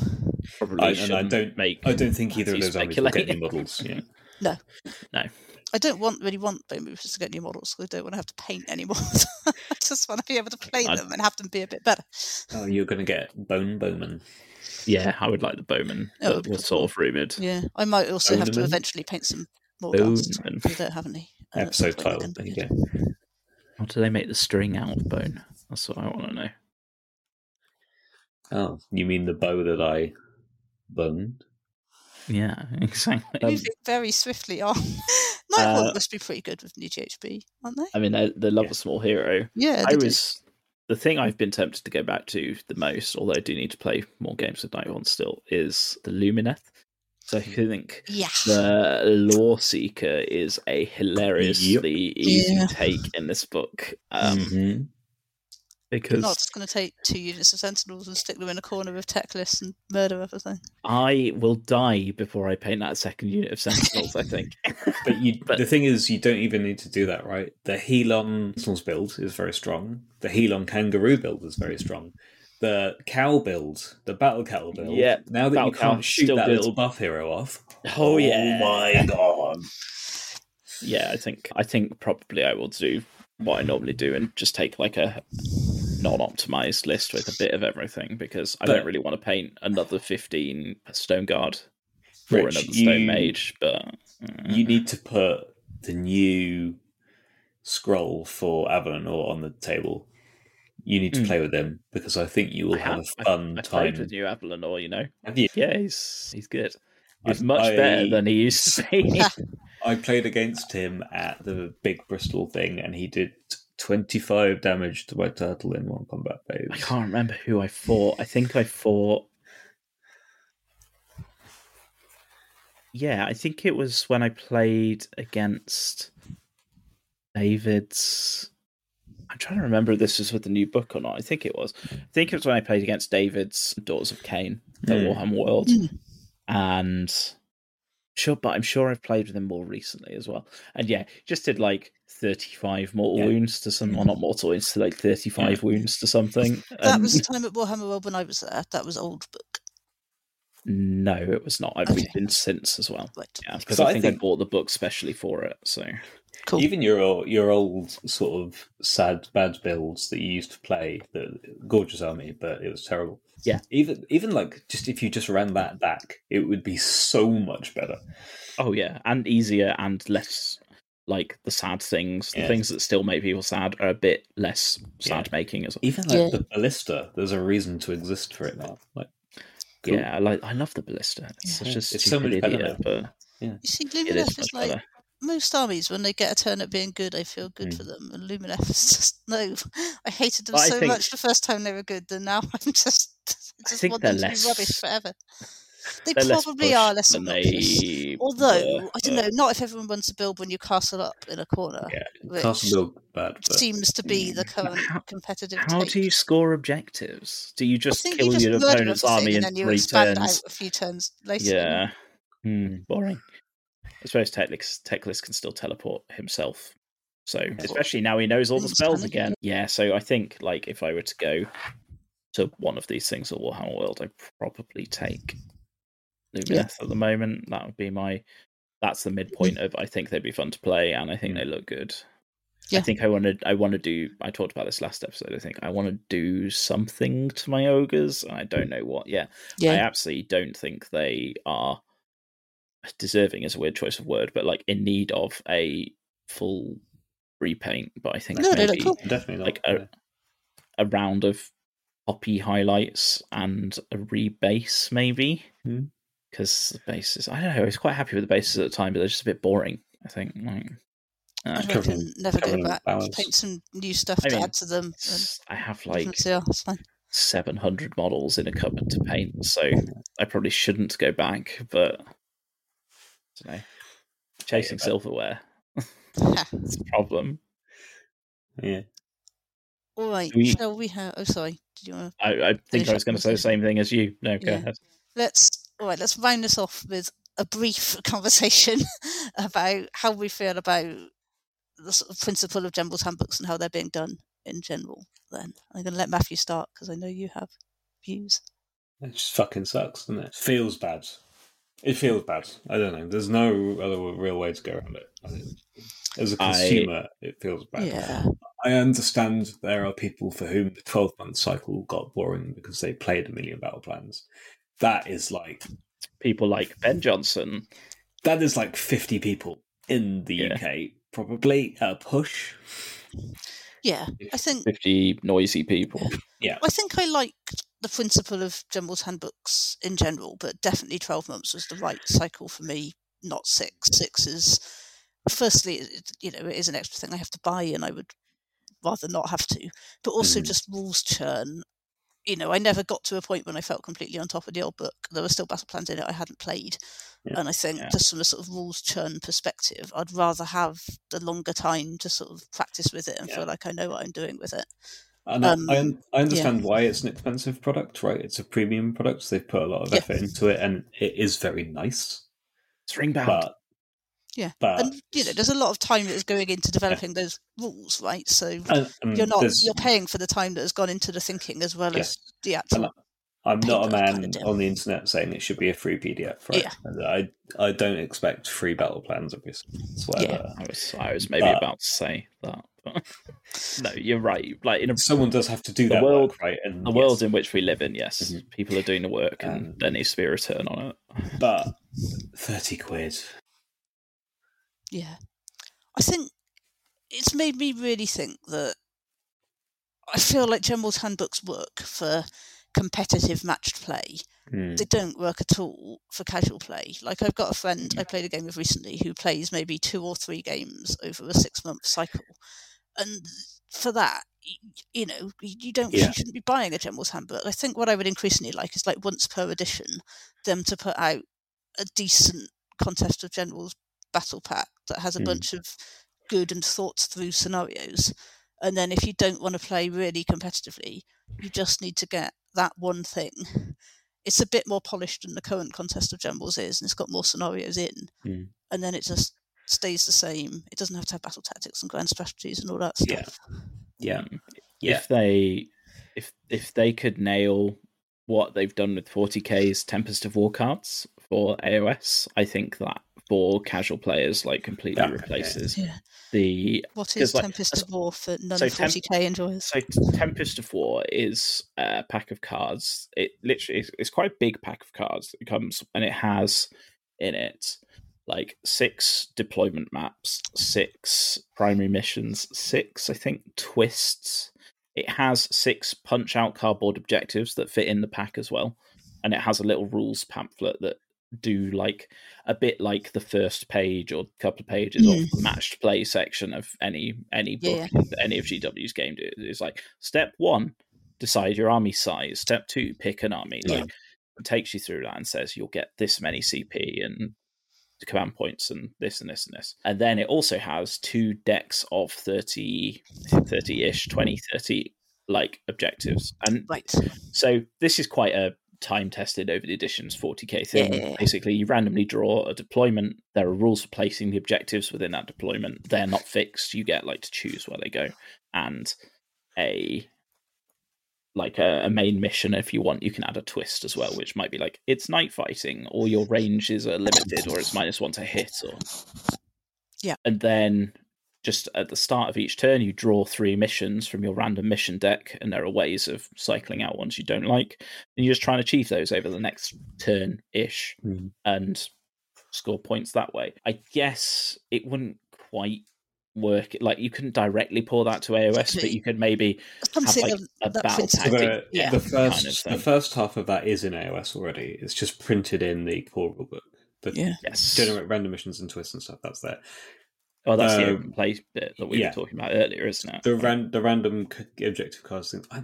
Probably I- and I don't- make. I don't think either of Matthew those armies will get speculate. new models. Yeah. No, no. I don't want really want Bone Reapers to get new models. 'cause I don't want to have to paint anymore. I just want to be able to play I- them and have them be a bit better. Oh, you're going to get Bone Bowman. Yeah, I would like the Bowman. That That was sort of rumoured. Yeah, I might also have to eventually paint some more guns. Bowman. We don't have any. uh, Episode point title. again, There but you yeah. go. How do they make the string out of bone? That's what I want to know. Oh, you mean the bow that I boned? Yeah, exactly. Moving very swiftly on. Nighthaunt uh, must be pretty good with new GHB, aren't they? I mean, they, they love Yeah. a small hero. Yeah, I they do. was the thing I've been tempted to go back to the most, although I do need to play more games with Night One still, is the Lumineth. So I think Yeah. the Loreseeker is a hilariously easy Yeah. take in this book. Um, Mhm. You're because not just going to take two units of Sentinels and stick them in a corner with Teclis and murder everything. I will die before I paint that second unit of Sentinels, I think. But you, But- the thing is, you don't even need to do that, right? The Helon Sentinels build is very strong. The Helon Kangaroo build is very strong. The cow build, the battle cow build. Yeah, Now that battle you can't shoot still that good. little buff hero off. Oh, oh yeah. Oh my god! yeah, I think I think probably I will do what I normally do and just take like a non-optimized list with a bit of everything because I But- don't really want to paint another fifteen Stone Guard or Rich, another Stone you- Mage, but uh, You need to put the new scroll for Avalenor on the table. You need to Mm. play with him because I think you will I have, have- a fun I time. played with New Avalon, you know. Have you? Yeah, he's he's good. He's I- much better than he used to be. I played against him at the big Bristol thing, and he did 25 damage to my turtle in one combat phase. I can't remember who I fought. I think I fought. Yeah, I think it was when I played against David's. I'm trying to remember if this was with the new book or not. I think it was. I think it was when I played against David's Daughters of Khaine. the Mm. Warhammer World, Mm. and sure, but I'm sure I've played with him more recently as well. And yeah, just did like 35 mortal Yeah. wounds to some, or not mm-hmm. mortal wounds, to like 35 wounds to something. That and- was the time at Warhammer World when I was there. That was old book. no, it was not. I've Okay. been since as well. Right. Yeah, because So I I think I bought the book specially for it. So Cool. Even your your old sort of sad bad builds that you used to play, the gorgeous army, but it was terrible. Yeah. Even even like just if you just ran that back, it would be so much better. Oh yeah, and easier and less like the sad things. The Yeah. things that still make people sad are a bit less sad making as well. Even like Yeah. the ballista, there's a reason to exist for it now. Like, cool. Yeah, I like I love the ballista. It's Yeah. such a It's so stupid much better idiot, but You see, it Lumineth is is, like better. Most armies when they get a turn at being good, I feel good Mm. for them. And Lumineth is just no. I hated them But so think- much the first time they were good, and now I'm just I just think want they're them to less- be rubbish forever. They They're less probably are less than obnoxious. they Although were, I don't know, not if everyone wants to build when you castle up in a corner, Yeah, which Castle build bad, but seems to be the current how- competitive. How take. do you score objectives? Do you just kill you just your opponent's army in and then you three expand turns? out a few turns later. Yeah. Hmm, boring. I suppose Teclis, can still teleport himself. So especially now he knows all the spells again. Yeah, so I think like if I were to go to one of these things at Warhammer World, I'd probably take Lumineth Yeah. at the moment. That would be my that's the midpoint of I think they'd be fun to play and I think they look good. Yeah. I think I want to. I want to do. I talked about this last episode. I think I want to do something to my ogres. and I don't know what yet. I absolutely don't think they are deserving is a weird choice of word, but like in need of a full repaint. But I think No, maybe cool. definitely not. like a, a round of poppy highlights and a rebase maybe. Hmm. Because the bases, I don't know. I was quite happy with the bases at the time, but they're just a bit boring. I think. Like, uh, I Covenant- reckon never go back. Paint some new stuff I to mean, add to them. And s- I have like, like yeah, it's fine. 700 models in a cupboard to paint, so I probably shouldn't go back, but I know. Chasing but- silverware. it's a problem. yeah. All right, We- shall we have? Oh, sorry. Did you want to? I, I think I was going to say the same thing as you. No, go Yeah. ahead. Let's. All right. Let's round this off with a brief conversation about how we feel about the sort of principle of General's handbooks and how they're being done in general. Then I'm going to let Matthew start because I know you have views. It just fucking sucks, doesn't it? Feels bad. It feels bad. I don't know. There's no other real way to go around it. As a consumer, it feels bad. Yeah. I understand there are people for whom the 12 month cycle got boring because they played a million battle plans. That is like People like Ben Johnson. that is like 50 people in the Yeah. UK, probably a push. Yeah. I think 50 noisy people. Yeah. I think I liked the principle of General's handbooks in general, but definitely 12 months was the right cycle for me, not six. Six is, firstly, it, you know, it is an extra thing I have to buy and I would rather not have to, but also Mhm. just rules churn. You know, I never got to a point when I felt completely on top of the old book. There were still battle plans in it I hadn't played. Yeah. And I think, Yeah. just from a sort of rules churn perspective, I'd rather have the longer time to sort of practice with it and Yeah. feel like I know what I'm doing with it. And I- Um, I, I understand why it's an expensive product, right? It's a premium product. So they've put a lot of Yeah. effort into it, and it is very nice. It's ringbound. But Yeah, but and you know, there's a lot of time that is going into developing those rules, right? So and- and you're not you're paying for the time that has gone into the thinking as well Yes. as the actual. I'm not a man kinda on the internet saying it should be a free PDF, right? Yeah. I I don't expect free battle plans, obviously. It's whatever. I was I was maybe But- about to say that. But no, you're right. Like in a, Someone does have to do The that world- work, right? And the yes, world in which we live in, yes, Mhm. people are doing the work, and Um, there needs to be a return on it. but thirty quid. Yeah, I think it's made me really think that I feel like General's handbooks work for competitive matched play. Hmm. They don't work at all for casual play. Like I've got a friend I played a game with recently who plays maybe two or three games over a six month cycle, and for that, you know, you don't Yeah. you shouldn't be buying a General's handbook. I think what I would increasingly like is like once per edition, them to put out a decent contest of generals battle pack that has a Mm. bunch of good and thought through scenarios. And then if you don't want to play really competitively, you just need to get that one thing it's a bit more polished than the current contest of generals is, and it's got more scenarios in, Mm. and then it just stays the same. It doesn't have to have battle tactics and grand strategies and all that stuff. Yeah. Mm. Yeah. If they if if they could nail what they've done with 40k's Tempest of War cards for AOS, I think that for casual players like completely Yeah, okay. replaces Yeah. the what is like, Tempest of War for non so 40k enjoyers? so Tempest of War is a pack of cards. It literally is it's quite a big pack of cards. It comes and it has in it like six deployment maps, six primary missions, six I think twists. It has six punch out cardboard objectives that fit in the pack as well, and it has a little rules pamphlet that do like a bit like the first page or couple of pages of the matched play section of any any book that any of GW's game do. It's like step one, decide your army size. Step two, pick an army. Yeah. Like it takes you through that and says you'll get this many CP and command points and this and this and this. And then it also has two decks of 30 30-ish, 20, 30 like objectives. And Right. so this is quite a time tested over the editions 40k thing. Yeah. Basically, you randomly draw a deployment. There are rules for placing the objectives within that deployment. They're not fixed. You get like to choose where they go, and a like a, a main mission if you want. You can add a twist as well, which might be like it's night fighting, or your ranges are limited, or it's minus one to hit, or Yeah. and then just at the start of each turn, you draw three missions from your random mission deck, and there are ways of cycling out ones you don't like, and you just try and achieve those over the next turn ish, Mhm. and score points that way. I guess it wouldn't quite work. Like you couldn't directly pour that to AOS, but you could maybe have Something like a battle tactic. The, Yeah. the kind first of the first half of that is in AOS already. It's just printed in the core rulebook. The Yeah. Yes. generate random missions and twists and stuff. That's there. Oh, that's the Um, open play bit that we yeah. were talking about earlier, isn't it? The ran the random c- objective cards thing. I,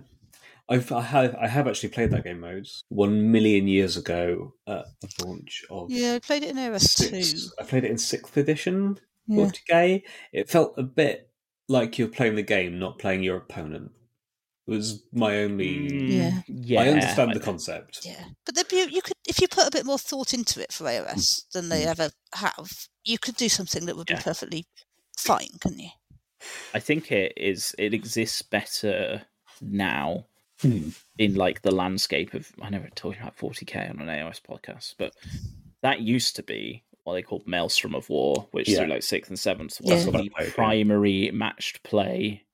I've I have I have actually played that game modes one million years ago at the launch of Yeah, I played it in AOS too. sixth. I played it in sixth edition. Yeah. 40k. It felt a bit like you're playing the game, not playing your opponent. It was my only. Mm, Yeah. yeah. I understand the concept. Yeah, but the, you, you could if you put a bit more thought into it for AOS than they Mm. ever have, you could do something that would Yeah. be perfectly fine, couldn't you? I think it is. It exists better now Hmm. in like the landscape of. I never we're talking about 40k on an AOS podcast, but that used to be what they called Maelstrom of War, which Yeah. through like sixth and seventh Yeah. was That's the primary matched play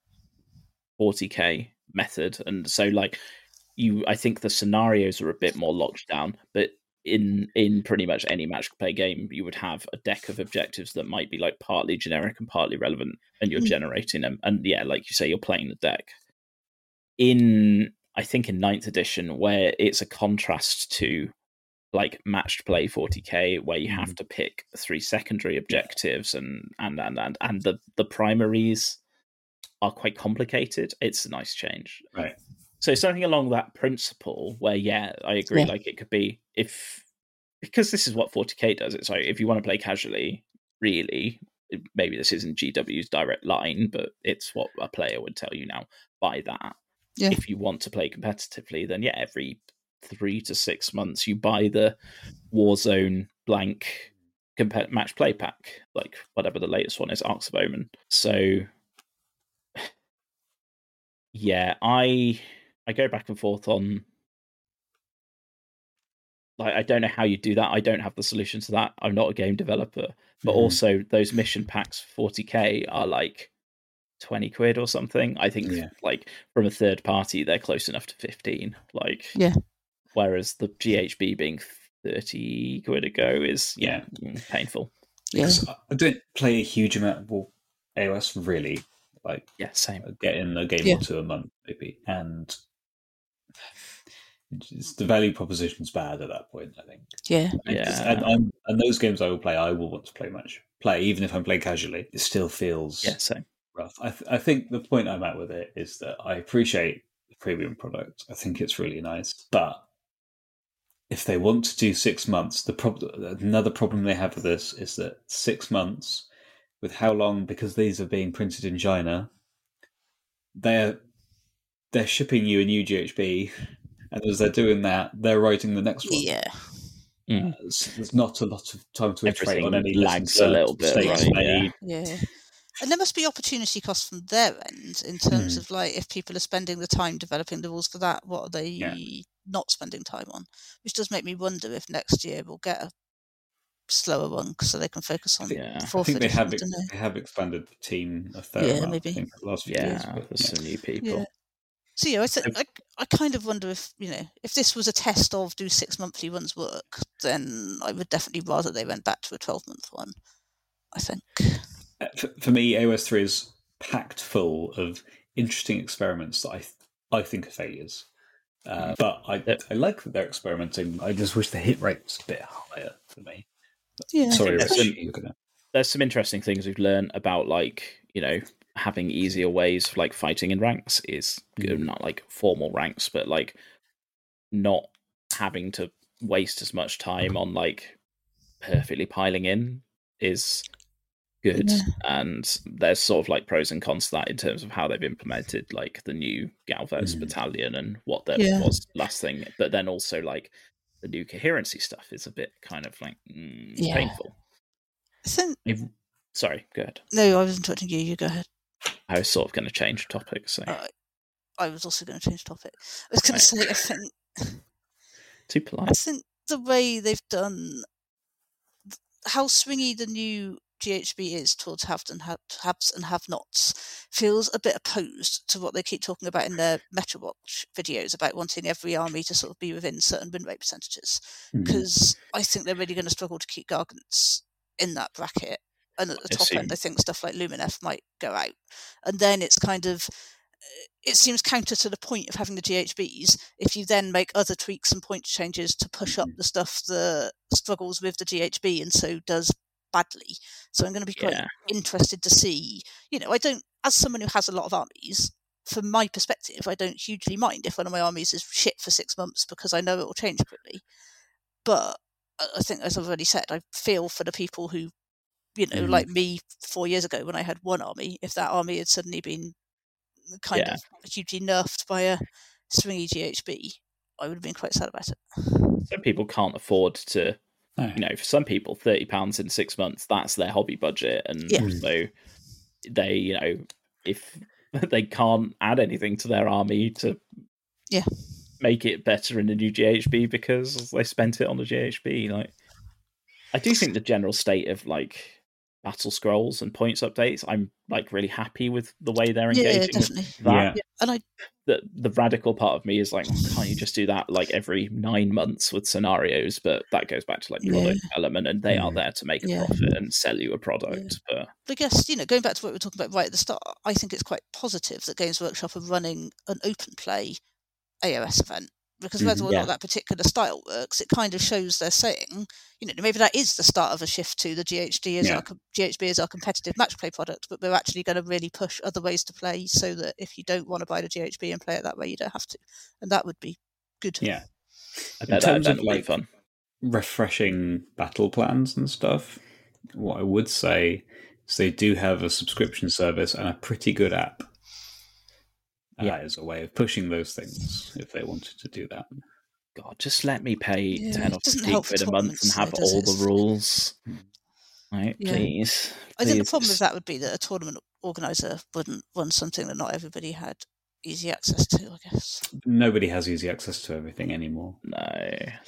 40k method, and so like you, I think the scenarios are a bit more locked down, but. In in pretty much any match play game, you would have a deck of objectives that might be like partly generic and partly relevant, and you're Mm. generating them. And yeah, like you say, you're playing the deck. In I think in ninth edition, where it's a contrast to like matched play 40k, where you have mm. to pick three secondary objectives and and and and, and the the primaries are quite complicated. It's a nice change. Right. So something along that principle, where yeah, I agree. Yeah. Like it could be if because this is what 40k does. It's like if you want to play casually, really, maybe this isn't GW's direct line, but it's what a player would tell you now. Buy that. Yeah. If you want to play competitively, then yeah, every three to six months you buy the Warzone blank match play pack, like whatever the latest one is, Arks of Omen. So yeah, I I go back and forth on like I don't know how you do that. I don't have the solution to that. I'm not a game developer. But Mhm. also those mission packs for 40k are like 20 quid or something. I think Yeah. like from a third party they're close enough to 15. Like Yeah. Whereas the GHB being 30 quid a go is yeah, mm, painful. Yeah, I- I don't play a huge amount of War- AOS really. Like Yeah, same. I get in a game Yeah. or two a month maybe, and it's, the value proposition's bad at that point. I think. yeah, Because- Yeah. and, I'm, and those games I will play, I will want to play much play, even if I'm playing casually. It still feels Yeah, same. rough. I, th- I think the point I'm at with it is that I appreciate the premium product. I think it's really nice, but if they want to do six months, the problem another problem they have with this is that six months with how long because these are being printed in China, they're they're shipping you a new GHB and as they're doing that, they're writing the next one. Yeah. Mm. Uh, so there's not a lot of time to iterate on any lags a little bit, right, made. Yeah. And there must be opportunity costs from their end in terms Hmm. of like if people are spending the time developing the rules for that, what are they Yeah. Not spending time on? Which does make me wonder if next year we'll get a slower one so they can focus on Yeah. I think they have I don't they have expanded the team a fair Yeah, amount. maybe. I think the last few years. Yeah, but, there's yeah. some new people. Yeah. So yeah, I, th- I I kind of wonder if you know if this was a test of do six monthly ones work, then I would definitely rather they went back to a twelve month one. I think. Uh, For, for me, AOS three is packed full of interesting experiments that I th- I think are failures. Uh, but I Yep. I like that they're experimenting. I just wish the hit rate was a bit higher for me. Yeah. Sorry, that's Rich, an- gonna. There's some interesting things we've learned about like you know having easier ways of like fighting in ranks is good, Mm. not like formal ranks, but like not having to waste as much time on like perfectly piling in is good Yeah. and there's sort of like pros and cons to that in terms of how they've implemented like the new Gallet's Mm. battalion and what that Yeah. was last thing but then also like the new coherency stuff is a bit kind of like mm, Yeah. painful I think If- sorry go ahead no, I was interrupting you. You go ahead. I was sort of going to change topic so Uh, I was also going to change topic. I was going Right. to say I think too polite. I think the way they've done how swingy the new GHB is towards haves and have, haves and have nots feels a bit opposed to what they keep talking about in their Meta Watch videos about wanting every army to sort of be within certain win rate percentages. Because I think they're really going to struggle to keep Gargants in that bracket. And at the top end, I think stuff like Lumineth might go out. And then it's kind of it seems counter to the point of having the GHBs if you then make other tweaks and point changes to push up Mhm. the stuff that struggles with the GHB and so does badly. So I'm going to be quite yeah interested to see. You know, I don't, as someone who has a lot of armies, from my perspective, I don't hugely mind if one of my armies is shit for six months because I know it will change quickly. But I I think, as I've already said, I feel for the people who, you know, Mhm. like me four years ago when I had one army, if that army had suddenly been kind Yeah. of hugely nerfed by a swingy GHB, I would have been quite sad about it. some people can't afford to No. you know for some people 30 pounds in six months that's their hobby budget and Yeah. Mm. so they you know if they can't add anything to their army to Yeah. make it better in the new ghb because they spent it on the ghb like i do think the general state of like battle scrolls and points updates i'm like really happy with the way they're Yeah, engaging with definitely. that Yeah. And I, the the radical part of me is like, can't you just do that like every nine months with scenarios? But that goes back to like product development, and they are Mm. there to make a Yeah. profit and sell you a product. But I guess, you know, going back to what we were talking about right at the start, I think it's quite positive that Games Workshop are running an open play AOS event because whether Mhm. or Yeah. not that particular style works, it kind of shows they're saying, you know, maybe that is the start of a shift to the GHD as Yeah. our com- GHB as our competitive match play product, but we're actually going to really push other ways to play so that if you don't want to buy the GHB and play it that way, you don't have to, and that would be good. Yeah. I In bet that terms of, event will be like, fun. refreshing battle plans and stuff, what I would say is they do have a subscription service and a pretty good app. Uh, Yeah. as a way of pushing those things if they wanted to do that. God, just let me pay Yeah, ten it or fifteen quid a month and have all it? the rules. Hmm. Right, Yeah. please. I think the problem with that would be that a tournament organizer wouldn't want something that not everybody had easy access to, I guess. Nobody has easy access to everything anymore. No.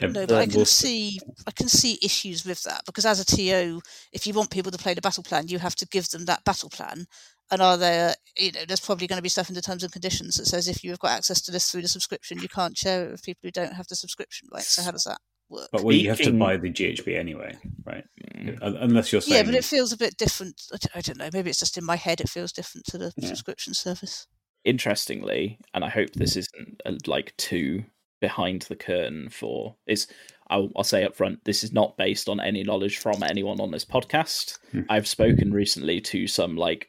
No, but I can see I can see issues with that because as a TO, if you want people to play the battle plan, you have to give them that battle plan. And are there, you know, there's probably going to be stuff in the terms and conditions that says if you've got access to this through the subscription, you can't share it with people who don't have the subscription, right? So how does that work? But well, you have to buy the GHB anyway, right? Mm. Unless you're saying yeah, but it feels a bit different. i don't know. Maybe it's just in my head. It feels different to the Yeah. subscription service. interestingly, and I hope this isn't uh, like too behind the curtain for is I'll, I'll say up front this is not based on any knowledge from anyone on this podcast. Hmm. I've spoken recently to some like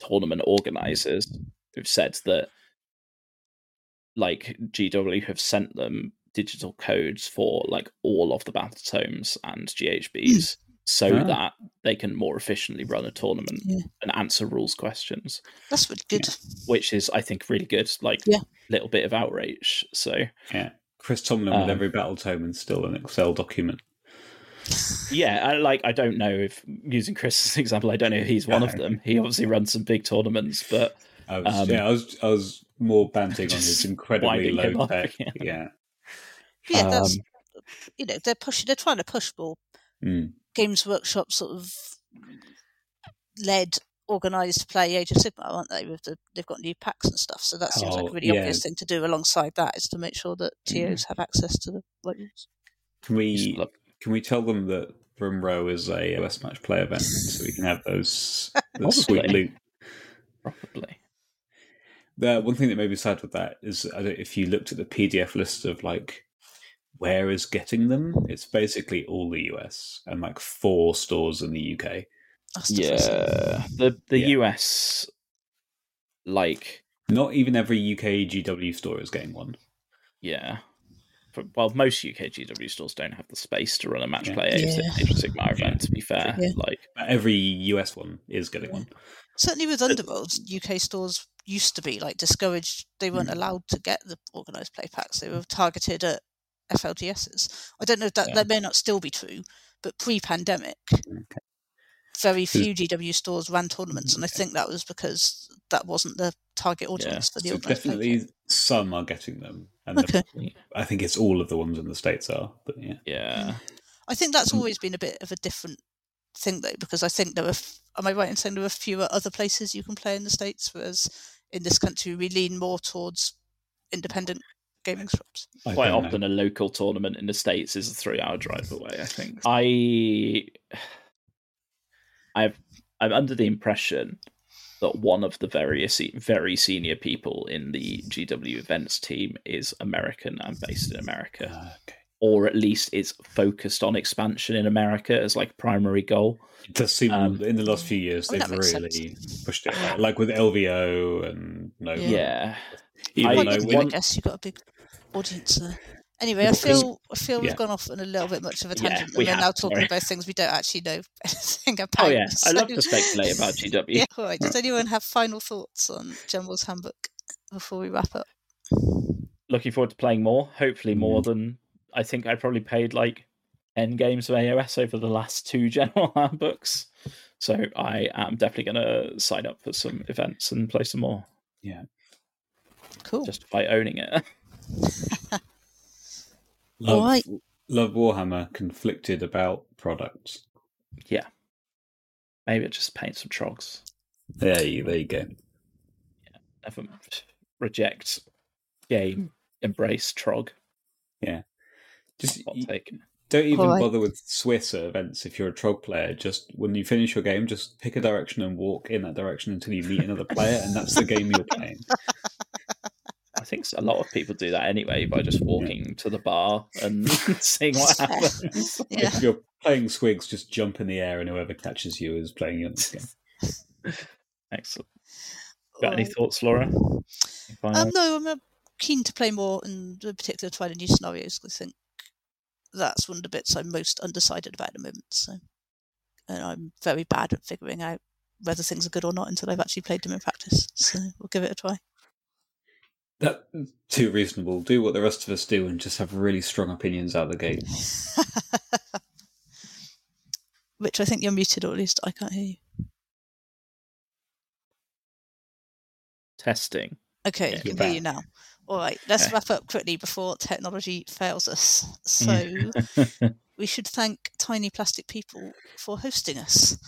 tournament organizers who've said that like GW have sent them digital codes for like all of the battle tomes and GHBs so Ah. that they can more efficiently run a tournament Yeah. and answer rules questions That's good. which is I think really good. Like Yeah. little bit of outrage. So Yeah. Chris Tomlin with Um, every battle tome and still an Excel document. Yeah, I, like I don't know if using Chris as an example, I don't know if he's one of them. He obviously runs some big tournaments, but I was, Um, yeah, I was, I was more banting on his incredibly low up, tech. yeah. Yeah. Yeah, that's um, you know they're pushing. They're trying to push more Mm. Games Workshop sort of led, organised play Age of Sigmar, aren't they? With the they've got new packs and stuff. So that seems like Oh, a really yeah. obvious thing to do alongside that is to make sure that TOs have access to the right. Can we look, can we tell them that Brimrow is a West Match play event so we can have those, those Probably. sweet loot? probably. The one thing that made me sad with that is I don't, if you looked at the PDF list of like where is getting them, it's basically all the US and like four stores in the UK. That's depressing. Yeah, the the Yeah. US, like Not even every UK GW store is getting one. yeah. For, well, most UK GW stores don't have the space to run a match Yeah. play Age Yeah. Age of Sigmar event. Yeah. To be fair, Yeah. like But every US one is getting one. Certainly with Underworlds, UK stores used to be like discouraged. They weren't Mm. allowed to get the organised play packs. They were targeted at FLGSs. I don't know if that Yeah. that may not still be true, but pre-pandemic, Okay. very few GW stores ran tournaments, and I think that was because that wasn't the target audience for the So organised play. definitely some are getting them. And Okay. I think it's all of the ones in the States are. But yeah. yeah, I think that's Mm. always been a bit of a different thing though, because I think there are. Am I right in saying there are fewer other places you can play in the states, whereas in this country we lean more towards independent gaming shops. I quite don't know. often a local tournament in the states is a three-hour drive away. I think I, I've I'm under the impression that one of the various very senior people in the GW events team is American and based in America, Ah, okay. or at least is focused on expansion in America as like primary goal. It does seem Um, in the last few years I mean, they've that makes really pushed it, like, like with LVO and no, Yeah. Yeah, even I- though I guess you've got a big audience there. Anyway, I feel I feel we've yeah. gone off on a little bit much of a Yeah, tangent, we and we're now talking sorry. about things we don't actually know anything about. oh yeah, I love to speculate about GW. Yeah, all right. Does anyone have final thoughts on General's Handbook before we wrap up? looking forward to playing more. Hopefully, Mm. more than I think I probably played like ten games of AOS over the last two general handbooks. So I am definitely going to sign up for some events and play some more, Yeah, Cool. just by owning it. Love, Alright. love Warhammer conflicted about products. Yeah. Maybe it just paint some trogs. There you, there you go. Yeah, never reject game, embrace trog. Yeah. Just Hot y- take. don't even Alright. bother with Swiss events if you're a trog player. Just when you finish your game, just pick a direction and walk in that direction until you meet another player, and that's the game you're playing. I think a lot of people do that anyway by just walking to the bar and seeing what happens. Yeah. If you're playing Swigs, just jump in the air, and whoever catches you is playing your next game. Excellent. Got any thoughts, Laura? Um, no, I'm uh, keen to play more, and in particular try the new scenarios. I think that's one of the bits I'm most undecided about at the moment. So, and I'm very bad at figuring out whether things are good or not until I've actually played them in practice. So we'll give it a try. That's too reasonable. Do what the rest of us do, and just have really strong opinions out the gate. Which I think you're muted, or at least I can't hear you. Testing. Okay, Yeah, I can you're hear you now. All right, let's Okay. wrap up quickly before technology fails us. So we should thank Tiny Plastic People for hosting us.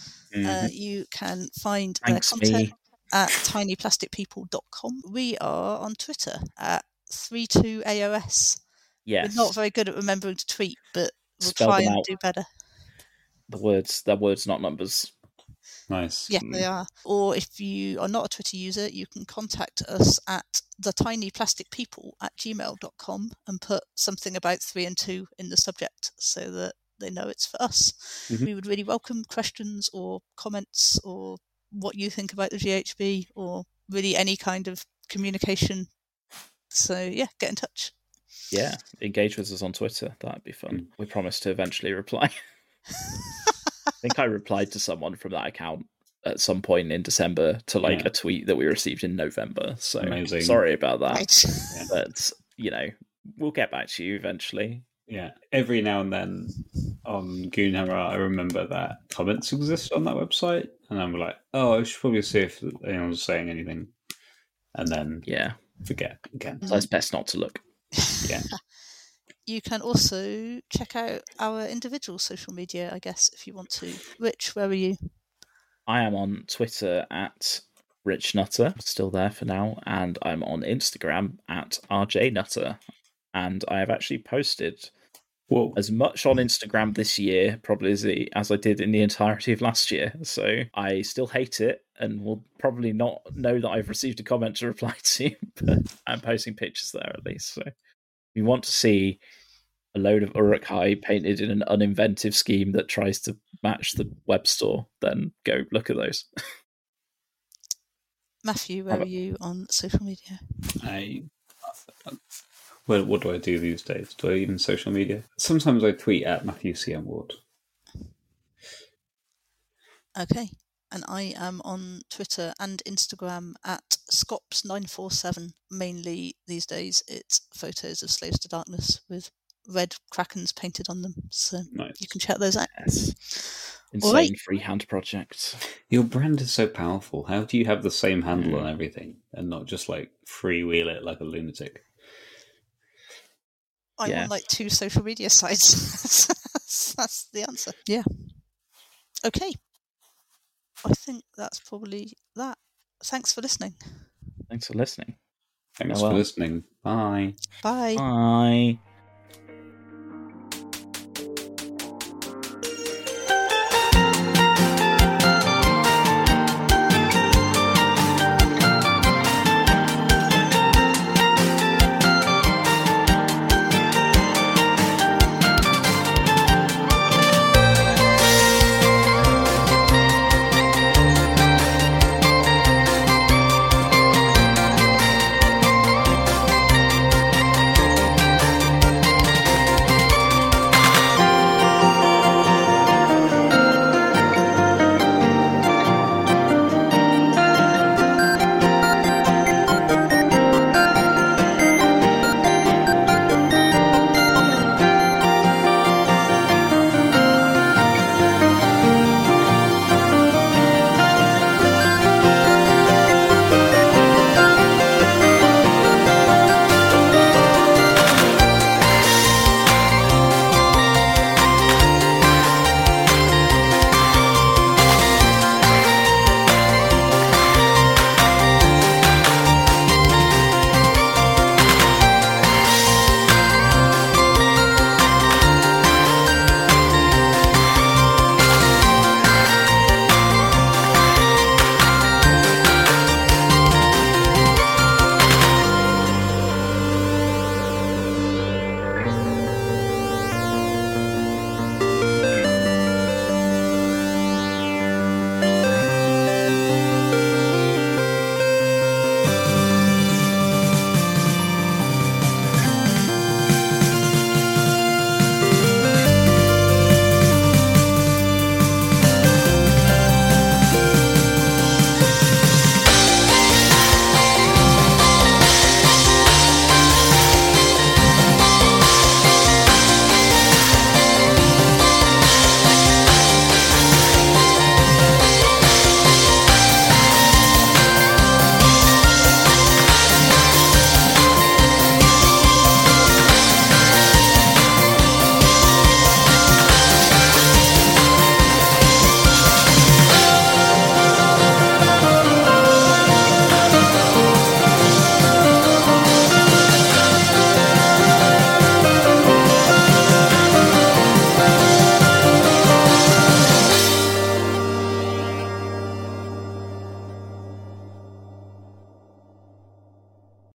Uh, Mhm. you can find Thanks, their content me. At tinyplasticpeople.com. We are on Twitter at 32AOS. Yes. We're not very good at remembering to tweet, but we'll Spell try and out. do better. the words. They're words, not numbers. Nice. Yeah, they are. Or if you are not a Twitter user, you can contact us at the tinyplasticpeople at gmail.com and put something about three and two in the subject so that they know it's for us. Mhm. We would really welcome questions or comments or what you think about the GHB or really any kind of communication. So, yeah, get in touch. Yeah, engage with us on Twitter. That'd be fun. We promise to eventually reply. I think I replied to someone from that account at some point in December to like Yeah. a tweet that we received in November. So Amazing. sorry about that. Right. But you know, we'll get back to you eventually. Yeah, every now and then on Goonhammer, I remember that comments exist on that website, and I'm like, oh, I should probably see if anyone's saying anything, and then Yeah, forget again. so it's best not to look. Yeah. You can also check out our individual social media, I guess, if you want to. Rich, where are you? I am on Twitter at Rich Nutter, still there for now, and I'm on Instagram at RJ Nutter. And I have actually posted Whoa. as much on Instagram this year, probably as, the, as I did in the entirety of last year. So I still hate it and will probably not know that I've received a comment to reply to, but I'm posting pictures there at least. So if you want to see a load of Uruk-hai painted in an uninventive scheme that tries to match the web store, then go look at those. Matthew, where Have are you on social media? I. Uh, Well, what do I do these days? Do I even social media? Sometimes I tweet at Matthew C. M. Ward. Okay. And I am on Twitter and Instagram at Scops947. Mainly these days, it's photos of Slaves to Darkness with red krakens painted on them. So Nice. you can check those out. Yes. All right. Insane freehand project. Your brand is so powerful. How do you have the same handle on hmm. everything and not just like freewheel it like a lunatic? I'm Yeah. on like two social media sites. that's, that's the answer. Yeah. Okay. I think that's probably that. Thanks for listening. Thanks for listening. Thanks Oh, well. for listening. Bye. Bye. Bye.